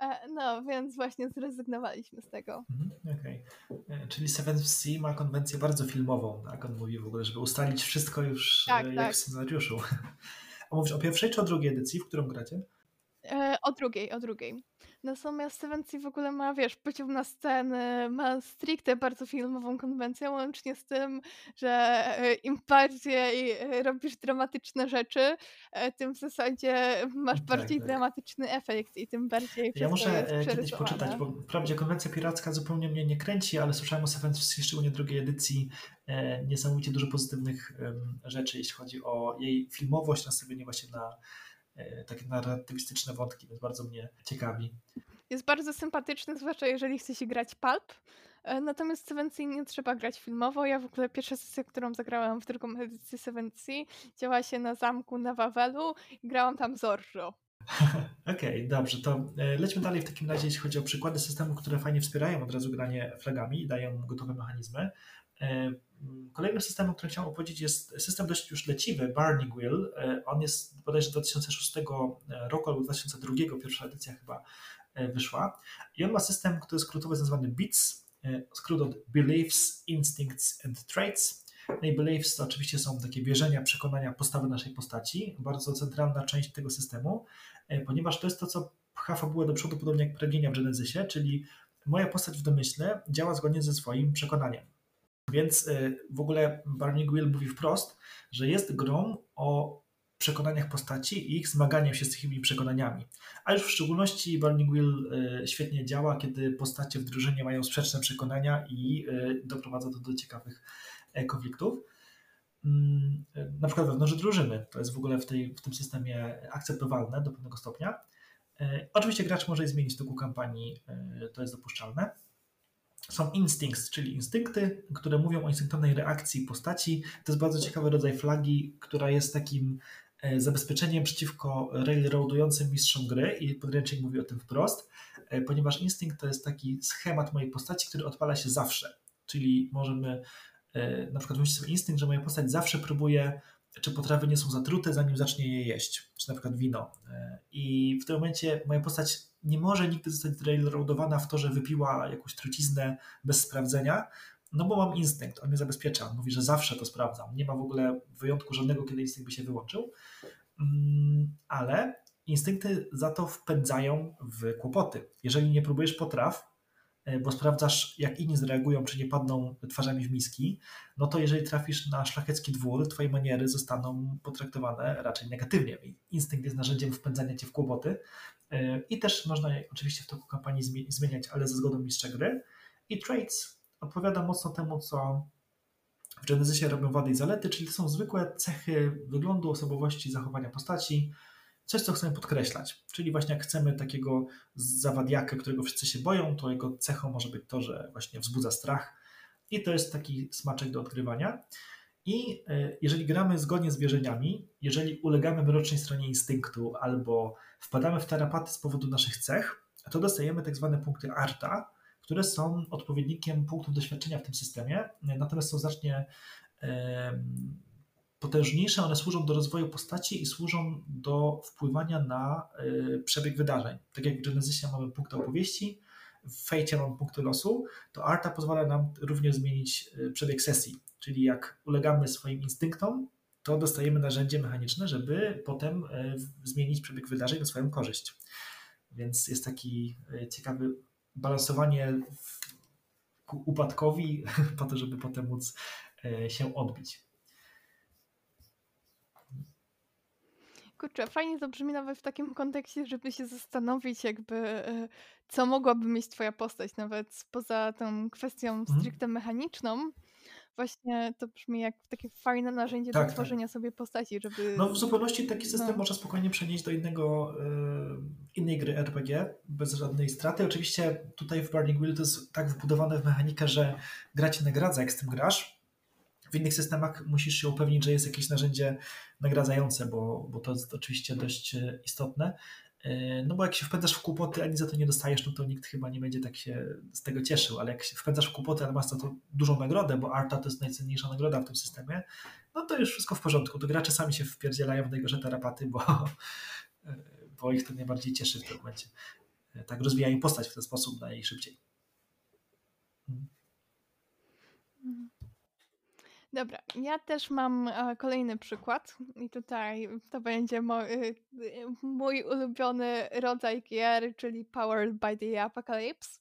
E, no, więc właśnie zrezygnowaliśmy z tego. Mhm, okej. Okay. Czyli Seven Sea ma konwencję bardzo filmową, tak? On mówi w ogóle, żeby ustalić wszystko już tak, jak tak. w scenariuszu. A mówisz o pierwszej czy o drugiej edycji, w którą gracie? E, o drugiej, o drugiej. Natomiast Seven Sea w ogóle ma, wiesz, pociąg na sceny, ma stricte bardzo filmową konwencję, łącznie z tym, że e, im bardziej e, robisz dramatyczne rzeczy, e, tym w zasadzie masz tak, bardziej tak. dramatyczny efekt i tym bardziej Ja muszę kiedyś poczytać, bo wprawdzie konwencja piracka zupełnie mnie nie kręci, ale słyszałem o Seven Sea, szczególnie drugiej edycji, niesamowicie dużo pozytywnych rzeczy, jeśli chodzi o jej filmowość, nastawienie właśnie na takie narratywistyczne wątki, więc bardzo mnie ciekawi. Jest bardzo sympatyczny, zwłaszcza jeżeli chce się grać pulp, E, natomiast Seven Sea nie trzeba grać filmowo. Ja w ogóle pierwsza sesja, którą zagrałam w drugą edycję Seven Sea, działa się na zamku na Wawelu i grałam tam Zorro. Okej, okay, dobrze, to e, lećmy dalej w takim razie, jeśli chodzi o przykłady systemów, które fajnie wspierają od razu granie flagami i dają gotowe mechanizmy. E, kolejnym systemem, który chciałem opowiedzieć jest system dość już leciwy, Barney Will. On jest bodajże 2006 roku albo 2002, pierwsza edycja chyba wyszła. I on ma system, który skrótowo jest nazwany BITS, skrót od Beliefs, Instincts and Traits. No i beliefs to oczywiście są takie wierzenia, przekonania, postawy naszej postaci, bardzo centralna część tego systemu, e, ponieważ to jest to, co pcha fabułę do przodu, podobnie jak pragnienia w Genezysie, czyli moja postać w domyśle działa zgodnie ze swoim przekonaniem. Więc e, w ogóle Barney Will mówi wprost, że jest grą o przekonaniach postaci i ich zmaganiem się z tymi przekonaniami. A już w szczególności Burning Wheel e, świetnie działa, kiedy postacie w drużynie mają sprzeczne przekonania i doprowadza to do ciekawych E, konfliktów. Mm, na przykład wewnątrz drużyny. To jest w ogóle w, tej, w tym systemie akceptowalne do pewnego stopnia. E, oczywiście gracz może zmienić toku kampanii, e, to jest dopuszczalne. Są instincts, czyli instynkty, które mówią o instynktownej reakcji postaci. To jest bardzo ciekawy rodzaj flagi, która jest takim zabezpieczeniem przeciwko railroadującym mistrzom gry i podręcznik mówi o tym wprost, ponieważ instynkt to jest taki schemat mojej postaci, który odpala się zawsze. Czyli możemy E, na przykład myślę sobie instynkt, że moja postać zawsze próbuje, czy potrawy nie są zatrute, zanim zacznie je jeść, czy na przykład wino. E, I w tym momencie moja postać nie może nigdy zostać railroadowana w to, że wypiła jakąś truciznę bez sprawdzenia, no bo mam instynkt, on mnie zabezpiecza, on mówi, że zawsze to sprawdzam. Nie ma w ogóle wyjątku żadnego, kiedy instynkt by się wyłączył, mm, ale instynkty za to wpędzają w kłopoty. Jeżeli nie próbujesz potraw, bo sprawdzasz, jak inni zareagują, czy nie padną twarzami w miski, no to jeżeli trafisz na szlachecki dwór, twoje maniery zostaną potraktowane raczej negatywnie. Instynkt jest narzędziem wpędzania cię w kłopoty e, i też można oczywiście w toku kampanii zmieniać, ale ze zgodą mistrza gry. I traits odpowiada mocno temu, co w Genesysie robią wady i zalety, czyli to są zwykłe cechy wyglądu, osobowości, zachowania postaci, coś, co chcemy podkreślać. Czyli właśnie jak chcemy takiego zawadiaka, którego wszyscy się boją, to jego cechą może być to, że właśnie wzbudza strach i to jest taki smaczek do odkrywania. I e, jeżeli gramy zgodnie z wierzeniami, jeżeli ulegamy mrocznej stronie instynktu albo wpadamy w tarapaty z powodu naszych cech, to dostajemy tak zwane punkty ARTA, które są odpowiednikiem punktów doświadczenia w tym systemie, natomiast są znacznie potężniejsze, one służą do rozwoju postaci i służą do wpływania na y, przebieg wydarzeń. Tak jak w Genesysie mamy punkty opowieści, w Fejcie mamy punkty losu, to Arta pozwala nam również zmienić y, przebieg sesji. Czyli jak ulegamy swoim instynktom, to dostajemy narzędzie mechaniczne, żeby potem y, zmienić przebieg wydarzeń na swoją korzyść. Więc jest taki ciekawy balansowanie upadkowi po to, żeby potem móc się odbić. Kurczę, fajnie to brzmi nawet w takim kontekście, żeby się zastanowić, jakby e, co mogłaby mieć twoja postać, nawet poza tą kwestią mhm. stricte mechaniczną. Właśnie to brzmi jak takie fajne narzędzie tak, do tak. tworzenia tak. sobie postaci, żeby... No w zupełności taki system no. można spokojnie przenieść do innego, y, innej gry RPG, bez żadnej straty. Oczywiście tutaj w Burning Wheel to jest tak wbudowane w mechanikę, że gra cię nagradza, jak z tym grasz, innych systemach musisz się upewnić, że jest jakieś narzędzie nagradzające, bo, bo to jest oczywiście dość e, istotne. E, no bo jak się wpędzasz w kłopoty, ani za to nie dostajesz, no to nikt chyba nie będzie tak się z tego cieszył, ale jak się wpędzasz w kłopoty, ale masz za to dużą nagrodę, bo Arta to jest najcenniejsza nagroda w tym systemie, no to już wszystko w porządku. To gracze sami się wpierdzielają w najgorsze tarapaty, bo, e, bo ich to najbardziej cieszy w tym momencie. Tak rozwijają postać w ten sposób najszybciej. Dobra, ja też mam e, kolejny przykład i tutaj to będzie mój, y, mój ulubiony rodzaj gier, czyli Powered by the Apocalypse.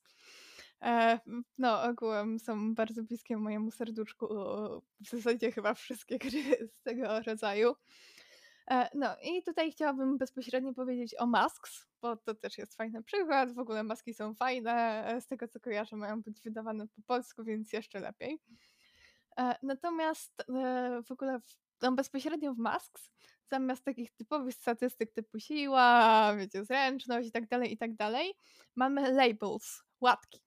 E, no, ogółem są bardzo bliskie mojemu serduszku, w zasadzie chyba wszystkie gry z tego rodzaju. E, no i tutaj chciałabym bezpośrednio powiedzieć o Masks, bo to też jest fajny przykład. W ogóle maski są fajne, z tego co kojarzę mają być wydawane po polsku, więc jeszcze lepiej. E, natomiast e, w ogóle no bezpośrednio w Masks, zamiast takich typowych statystyk typu siła, wiecie, zręczność i tak dalej, i tak dalej, mamy labels, łatki.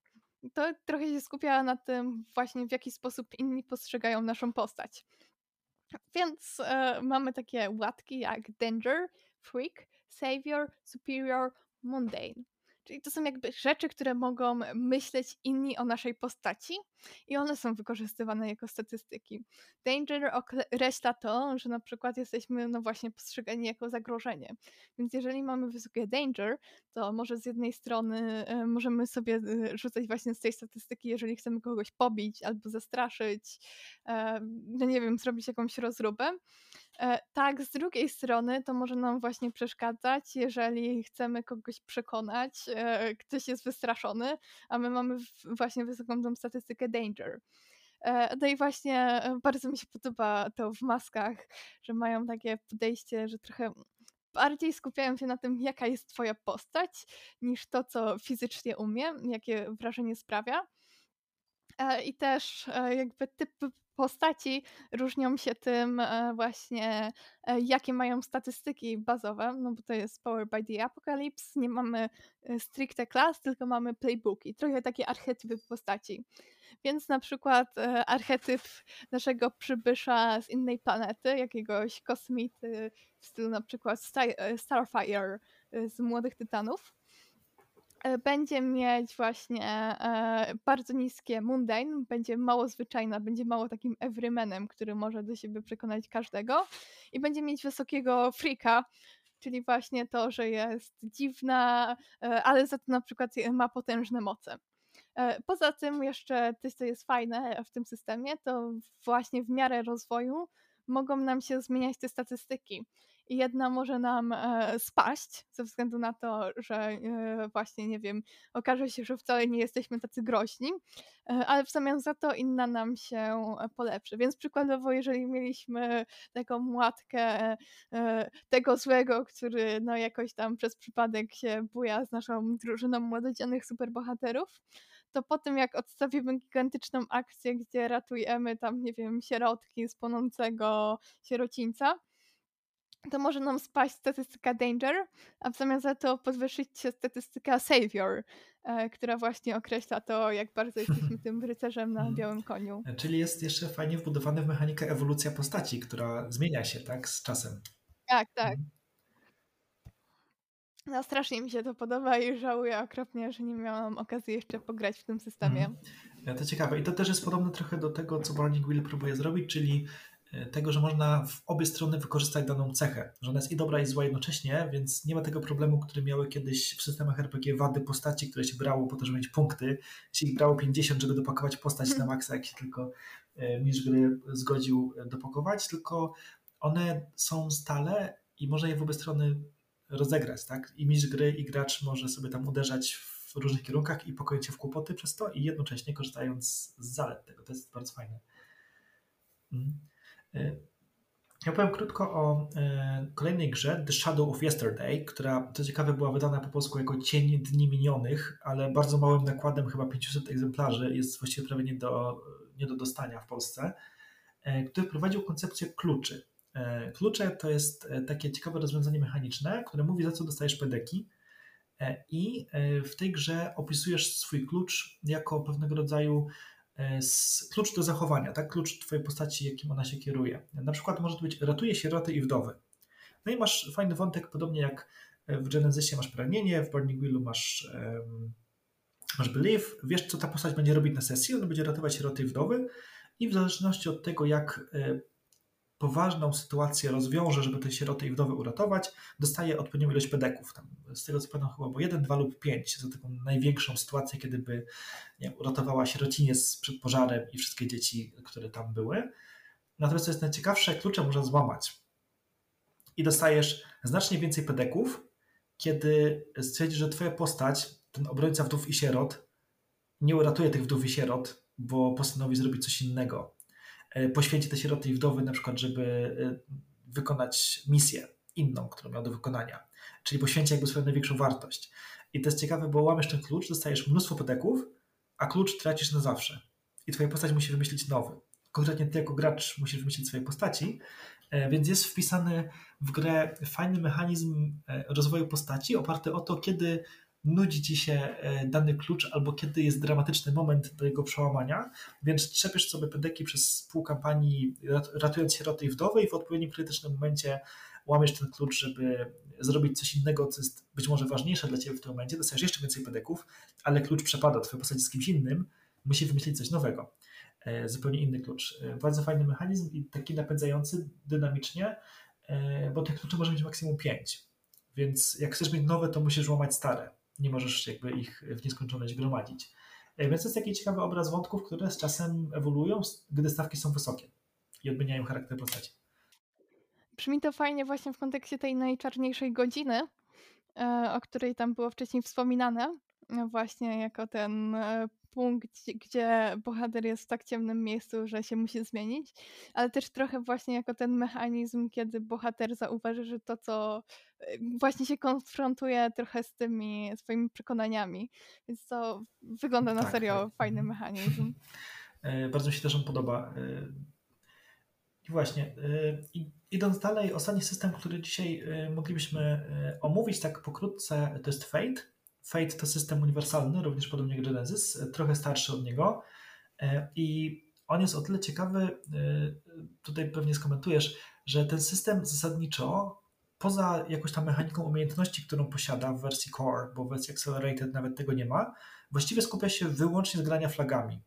to trochę się skupia na tym właśnie, w jaki sposób inni postrzegają naszą postać. Więc e, mamy takie łatki jak Danger, Freak, Savior, Superior, Mundane. Czyli to są jakby rzeczy, które mogą myśleć inni o naszej postaci i one są wykorzystywane jako statystyki. Danger określa to, że na przykład jesteśmy no właśnie postrzegani jako zagrożenie. Więc jeżeli mamy wysokie danger, to może z jednej strony e, możemy sobie e, rzucać właśnie z tej statystyki, jeżeli chcemy kogoś pobić albo zastraszyć, e, no nie wiem, zrobić jakąś rozróbę, tak, z drugiej strony to może nam właśnie przeszkadzać, jeżeli chcemy kogoś przekonać, e, ktoś jest wystraszony, a my mamy właśnie wysoką tą statystykę danger. E, no i właśnie bardzo mi się podoba to w maskach, że mają takie podejście, że trochę bardziej skupiają się na tym, jaka jest twoja postać, niż to, co fizycznie umie, jakie wrażenie sprawia. I też jakby typy postaci różnią się tym e, właśnie, e, jakie mają statystyki bazowe, no bo to jest Power by the Apocalypse, nie mamy e, stricte klas, tylko mamy playbooki, trochę takie archetypy postaci. Więc na przykład archetyp naszego przybysza z innej planety, jakiegoś kosmity w stylu na przykład Starfire z Młodych Tytanów, będzie mieć właśnie e, bardzo niskie mundane, będzie mało zwyczajna, będzie mało takim everymanem, który może do siebie przekonać każdego i będzie mieć wysokiego freaka, czyli właśnie to, że jest dziwna, e, ale za to na przykład ma potężne moce. Poza tym jeszcze coś, co jest fajne w tym systemie, to właśnie w miarę rozwoju mogą nam się zmieniać te statystyki i jedna może nam e, spaść ze względu na to, że e, właśnie, nie wiem, okaże się, że wcale nie jesteśmy tacy groźni, e, ale w zamian za to inna nam się polepszy. Więc przykładowo, jeżeli mieliśmy taką łatkę tego złego, który no jakoś tam przez przypadek się buja z naszą drużyną młododziennych superbohaterów, to po tym jak odstawimy gigantyczną akcję, gdzie ratujemy tam, nie wiem, sierotki z płonącego sierocińca, to może nam spaść statystyka Danger, a w zamian za to podwyższyć się statystyka Savior, e, która właśnie określa to, jak bardzo jesteśmy tym rycerzem na mhm. białym koniu. E, czyli jest jeszcze fajnie wbudowany w mechanikę ewolucja postaci, która zmienia się tak z czasem. Tak, tak. Mhm. No strasznie mi się to podoba i żałuję okropnie, że nie miałam okazji jeszcze pograć w tym systemie. Mhm. To ciekawe. I to też jest podobne trochę do tego, co Burning Wheel próbuje zrobić, czyli E, tego, że można w obie strony wykorzystać daną cechę, że ona jest i dobra i zła jednocześnie, więc nie ma tego problemu, który miały kiedyś w systemach RPG wady postaci, które się brało po to, żeby mieć punkty, się ich brało 50, żeby dopakować postać na maksa, jak się tylko e, mistrz gry zgodził dopakować, tylko one są stale i można je w obie strony rozegrać, tak? I mistrz gry i gracz może sobie tam uderzać w różnych kierunkach i pokoić się w kłopoty przez to i jednocześnie korzystając z zalet tego. To jest bardzo fajne. Mm. E, ja powiem krótko o e, kolejnej grze, The Shadow of Yesterday, która, co ciekawe, była wydana po polsku jako Cień Dni Minionych, ale bardzo małym nakładem, chyba 500 egzemplarzy, jest właściwie prawie nie do, nie do dostania w Polsce, e, który wprowadził koncepcję kluczy. Klucze to jest takie ciekawe rozwiązanie mechaniczne, które mówi, za co dostajesz pedeki, i w tej grze opisujesz swój klucz jako pewnego rodzaju klucz do zachowania, tak? Klucz twojej postaci, jakim ona się kieruje. Na przykład może to być ratuje sieroty i wdowy. No i masz fajny wątek, podobnie jak w Genesysie masz pragnienie, w Burning Wheelu masz, um, masz belief, wiesz co ta postać będzie robić na sesji, ona będzie ratować sieroty i wdowy i w zależności od tego, jak e, poważną sytuację rozwiąże, żeby te sieroty i wdowy uratować, dostaje odpowiednią ilość pedeków. Tam, z tego co pamiętam chyba było 1, 2 lub 5 za taką największą sytuację, kiedy by nie, uratowała sierociniec przed pożarem i wszystkie dzieci, które tam były. Natomiast co jest najciekawsze, klucze można złamać. I dostajesz znacznie więcej pedeków, kiedy stwierdzisz, że twoja postać, ten obrońca wdów i sierot, nie uratuje tych wdów i sierot, bo postanowi zrobić coś innego poświęci te sieroty i wdowy na przykład, żeby e, wykonać misję inną, którą miał do wykonania. Czyli poświęci jakby swoją największą wartość. I to jest ciekawe, bo łamiesz ten klucz, dostajesz mnóstwo pedeków, a klucz tracisz na zawsze. I twoja postać musi wymyślić nowy. Konkretnie ty jako gracz musisz wymyślić swoje postaci, e, więc jest wpisany w grę fajny mechanizm rozwoju postaci oparty o to, kiedy nudzi ci się e, dany klucz, albo kiedy jest dramatyczny moment do jego przełamania, więc trzepiesz sobie pedeki przez pół kampanii, ratując sieroty i wdowy i w odpowiednim krytycznym momencie łamiesz ten klucz, żeby zrobić coś innego, co jest być może ważniejsze dla ciebie w tym momencie, dostajesz jeszcze więcej pedeków, ale klucz przepada, twoja postać z kimś innym, musi wymyślić coś nowego. E, zupełnie inny klucz. E, bardzo fajny mechanizm i taki napędzający dynamicznie, bo tych kluczy może mieć maksimum 5. Więc jak chcesz mieć nowe, to musisz łamać stare nie możesz jakby ich w nieskończoność gromadzić. E, więc to jest taki ciekawy obraz wątków, które z czasem ewoluują, gdy stawki są wysokie i odmieniają charakter postaci. Brzmi to fajnie właśnie w kontekście tej najczarniejszej godziny, e, o której tam było wcześniej wspominane, e, właśnie jako ten punkt, gdzie bohater jest w tak ciemnym miejscu, że się musi zmienić, ale też trochę właśnie jako ten mechanizm, kiedy bohater zauważy, że to, co właśnie się konfrontuje trochę z tymi swoimi przekonaniami. Więc to wygląda na tak, serio tak. fajny mhm. mechanizm. E, bardzo mi się też on podoba. E, I właśnie, e, idąc dalej, ostatni system, który dzisiaj moglibyśmy omówić tak pokrótce, to jest Fate. Fate to system uniwersalny, również podobnie jak Genesis, trochę starszy od niego. I on jest o tyle ciekawy, tutaj pewnie skomentujesz, że ten system zasadniczo poza jakąś tam mechaniką umiejętności, którą posiada w wersji Core, bo w wersji Accelerated nawet tego nie ma, właściwie skupia się wyłącznie z grania flagami.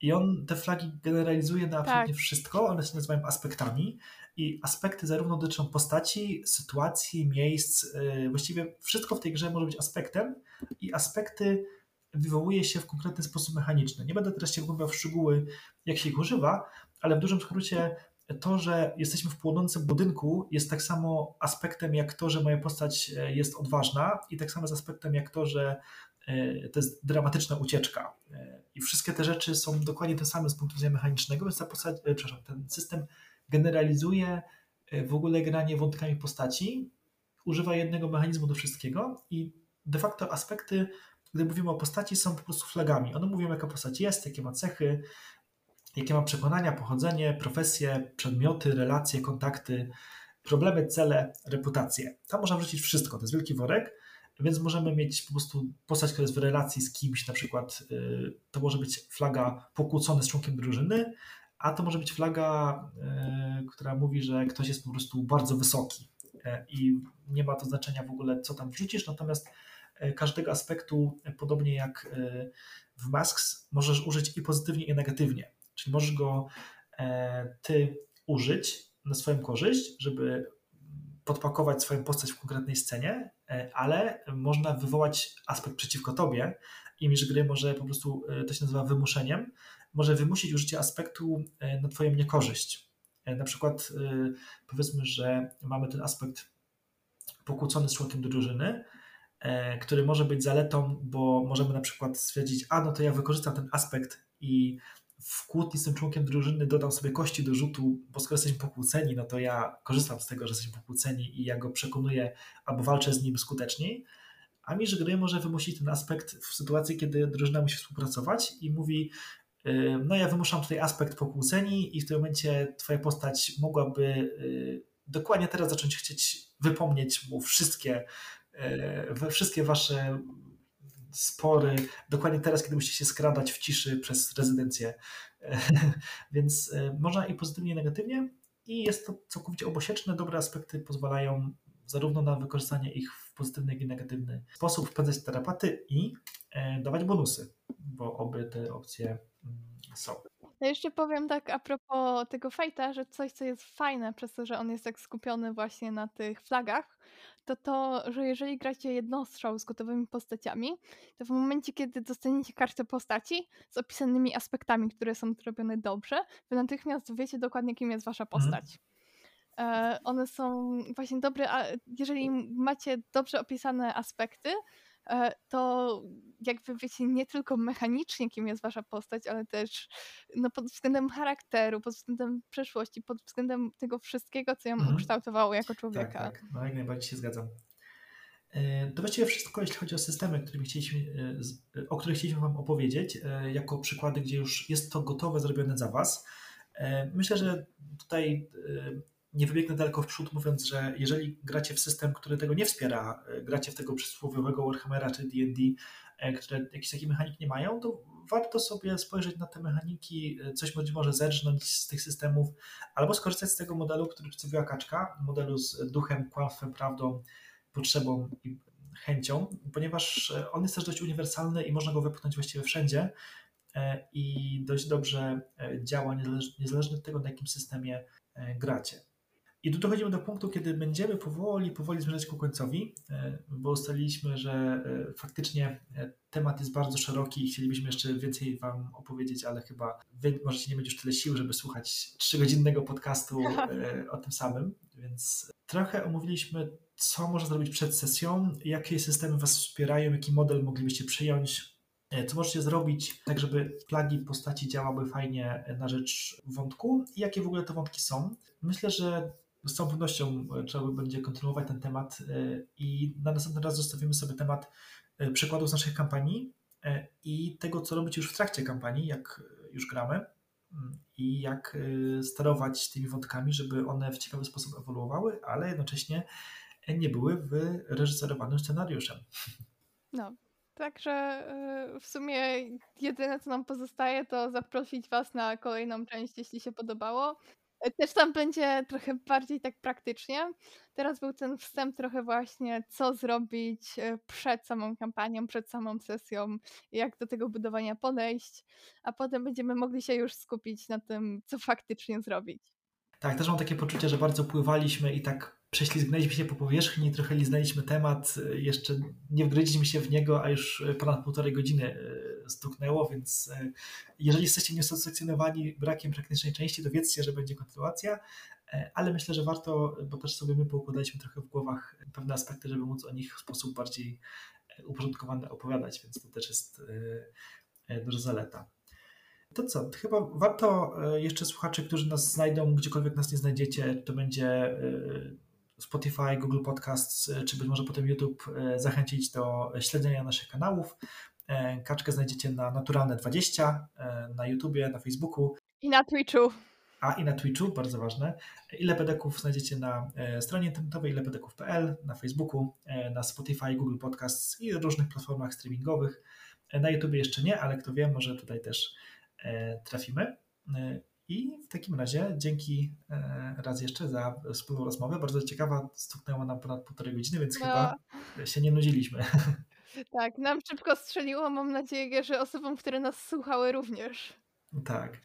I on te flagi generalizuje na absolutnie tak. wszystko, one się nazywają aspektami i aspekty zarówno dotyczą postaci, sytuacji, miejsc, yy, właściwie wszystko w tej grze może być aspektem i aspekty wywołuje się w konkretny sposób mechaniczny. Nie będę teraz się wgłębiał w szczegóły, jak się ich używa, ale w dużym skrócie to, że jesteśmy w płonącym budynku, jest tak samo aspektem jak to, że moja postać e, jest odważna, i tak samo z aspektem jak to, że to jest dramatyczna ucieczka. E, I wszystkie te rzeczy są dokładnie te same z punktu widzenia mechanicznego, więc ta postać, przepraszam, ten system generalizuje w ogóle granie wątkami postaci, używa jednego mechanizmu do wszystkiego i de facto aspekty, gdy mówimy o postaci, są po prostu flagami. One mówią, jaka postać jest, jakie ma cechy, jakie ma przekonania, pochodzenie, profesje, przedmioty, relacje, kontakty, problemy, cele, reputacje. Tam można wrzucić wszystko, to jest wielki worek, więc możemy mieć po prostu postać, która jest w relacji z kimś, na przykład y, to może być flaga pokłócony z członkiem drużyny, a to może być flaga, y, która mówi, że ktoś jest po prostu bardzo wysoki y, i nie ma to znaczenia w ogóle, co tam wrzucisz, natomiast każdego aspektu, podobnie jak w Masks, możesz użyć i pozytywnie, i negatywnie. Czyli możesz go e, ty użyć na swoją korzyść, żeby podpakować swoją postać w konkretnej scenie, e, ale można wywołać aspekt przeciwko tobie i mistrz gry może po prostu, e, to się nazywa wymuszeniem, może wymusić użycie aspektu na twoją niekorzyść. Na przykład powiedzmy, że mamy ten aspekt pokłócony z członkiem drużyny, który może być zaletą, bo możemy na przykład stwierdzić, a no to ja wykorzystam ten aspekt i w kłótni z tym członkiem drużyny dodam sobie kości do rzutu, bo skoro jesteśmy pokłóceni, no to ja korzystam z tego, że jesteśmy pokłóceni i ja go przekonuję albo walczę z nim skuteczniej. A mistrz gry może wymusić ten aspekt w sytuacji, kiedy drużyna musi współpracować i mówi, y, no ja wymuszam tutaj aspekt pokłóceni i w tym momencie twoja postać mogłaby y, dokładnie teraz zacząć chcieć wypomnieć mu wszystkie, y, wszystkie wasze spory, dokładnie teraz, kiedy musicie się skradać w ciszy przez rezydencję. Więc e, można i pozytywnie, i negatywnie i jest to całkowicie obosieczne. Dobre aspekty pozwalają zarówno na wykorzystanie ich w pozytywny, jak i negatywny sposób, wpędzać terapaty i e, dawać bonusy, bo obie te opcje mm, są. Ja jeszcze powiem tak a propos tego fejta, że coś, co jest fajne przez to, że on jest tak skupiony właśnie na tych flagach, to to, że jeżeli gracie jednostrzał z gotowymi postaciami, to w momencie, kiedy dostaniecie kartę postaci z opisanymi aspektami, które są zrobione dobrze, wy natychmiast wiecie dokładnie, kim jest wasza mhm. postać. E, one są właśnie dobre, a jeżeli macie dobrze opisane aspekty, to jakby wiecie, nie tylko mechanicznie, kim jest wasza postać, ale też no, pod względem charakteru, pod względem przeszłości, pod względem tego wszystkiego, co ją mhm. ukształtowało jako człowieka. Tak, tak. No jak najbardziej się zgadzam. E, to właściwie wszystko, jeśli chodzi o systemy, chcieliśmy, e, o których chcieliśmy Wam opowiedzieć, jako przykłady, gdzie już jest to gotowe, zrobione za Was. Myślę, że tutaj nie wybiegnę daleko w przód, mówiąc, że jeżeli gracie w system, który tego nie wspiera, gracie w tego przysłowiowego Warhammera czy D&D, które jakieś takie mechaniki nie mają, to warto sobie spojrzeć na te mechaniki, coś być może zerżnąć z tych systemów, albo skorzystać z tego modelu, który przedstawiła Kaczka, modelu z duchem, kłamstwem, prawdą, potrzebą i chęcią, ponieważ on jest też dość uniwersalny i można go wypchnąć właściwie wszędzie i dość dobrze działa, niezależnie od tego, na jakim systemie gracie. I tu dochodzimy do punktu, kiedy będziemy powoli, powoli zmierzać ku końcowi, e, bo ustaliliśmy, że e, faktycznie e, temat jest bardzo szeroki i chcielibyśmy jeszcze więcej Wam opowiedzieć, ale chyba Wy możecie nie mieć już tyle sił, żeby słuchać trzygodzinnego podcastu o tym samym, więc trochę omówiliśmy, co można zrobić przed sesją, jakie systemy Was wspierają, jaki model moglibyście przyjąć, co możecie zrobić, tak żeby plagi postaci działały fajnie na rzecz wątku i jakie w ogóle te wątki są. Myślę, że z całą pewnością e, trzeba będzie kontynuować ten temat e, i na następny raz zostawimy sobie temat e, przykładów z naszych kampanii i tego, co robić już w trakcie kampanii, jak już gramy mm, i jak sterować tymi wątkami, żeby one w ciekawy sposób ewoluowały, ale jednocześnie nie były wyreżyserowanym scenariuszem. No, Także w sumie jedyne, co nam pozostaje, to zaprosić Was na kolejną część, jeśli się podobało. E, też tam będzie trochę bardziej tak praktycznie. Teraz był ten wstęp trochę właśnie, co zrobić e, przed samą kampanią, przed samą sesją, jak do tego budowania podejść, a potem będziemy mogli się już skupić na tym, co faktycznie zrobić. Tak, też mam takie poczucie, że bardzo pływaliśmy i tak prześlizgnęliśmy się po powierzchni, trochę liznęliśmy temat, y, jeszcze nie wgryźliśmy się w niego, a już y, ponad półtorej godziny y, stuknęło, więc jeżeli jesteście nieusatysfakcjonowani brakiem praktycznej części, to wiedzcie, że będzie kontynuacja, ale myślę, że warto, bo też sobie my poukładaliśmy trochę w głowach pewne aspekty, żeby móc o nich w sposób bardziej uporządkowany opowiadać, więc to też jest duża zaleta. To co, chyba warto jeszcze słuchaczy, którzy nas znajdą, gdziekolwiek nas nie znajdziecie, to będzie Spotify, Google Podcasts, czy być może potem YouTube e, zachęcić do śledzenia naszych kanałów. E, kaczkę znajdziecie na Naturalne20, e, na YouTubie, na Facebooku. I na Twitchu. A i na Twitchu, bardzo ważne. Ile pedeków znajdziecie na stronie internetowej ilepedeków.pl, na Facebooku, na Spotify, Google Podcasts i różnych platformach streamingowych. Na YouTubie jeszcze nie, ale kto wie, może tutaj też trafimy. I w takim razie dzięki e, raz jeszcze za wspólną rozmowę. Bardzo ciekawa, stuknęła nam ponad półtorej godziny, więc no. chyba się nie nudziliśmy. Tak, nam szybko strzeliło. Mam nadzieję, że osobom, które nas słuchały również. Tak.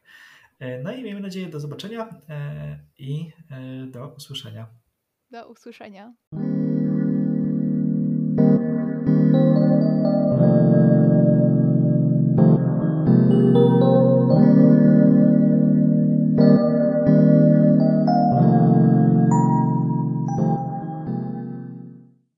E, no i miejmy nadzieję do zobaczenia e, i do usłyszenia. Do usłyszenia.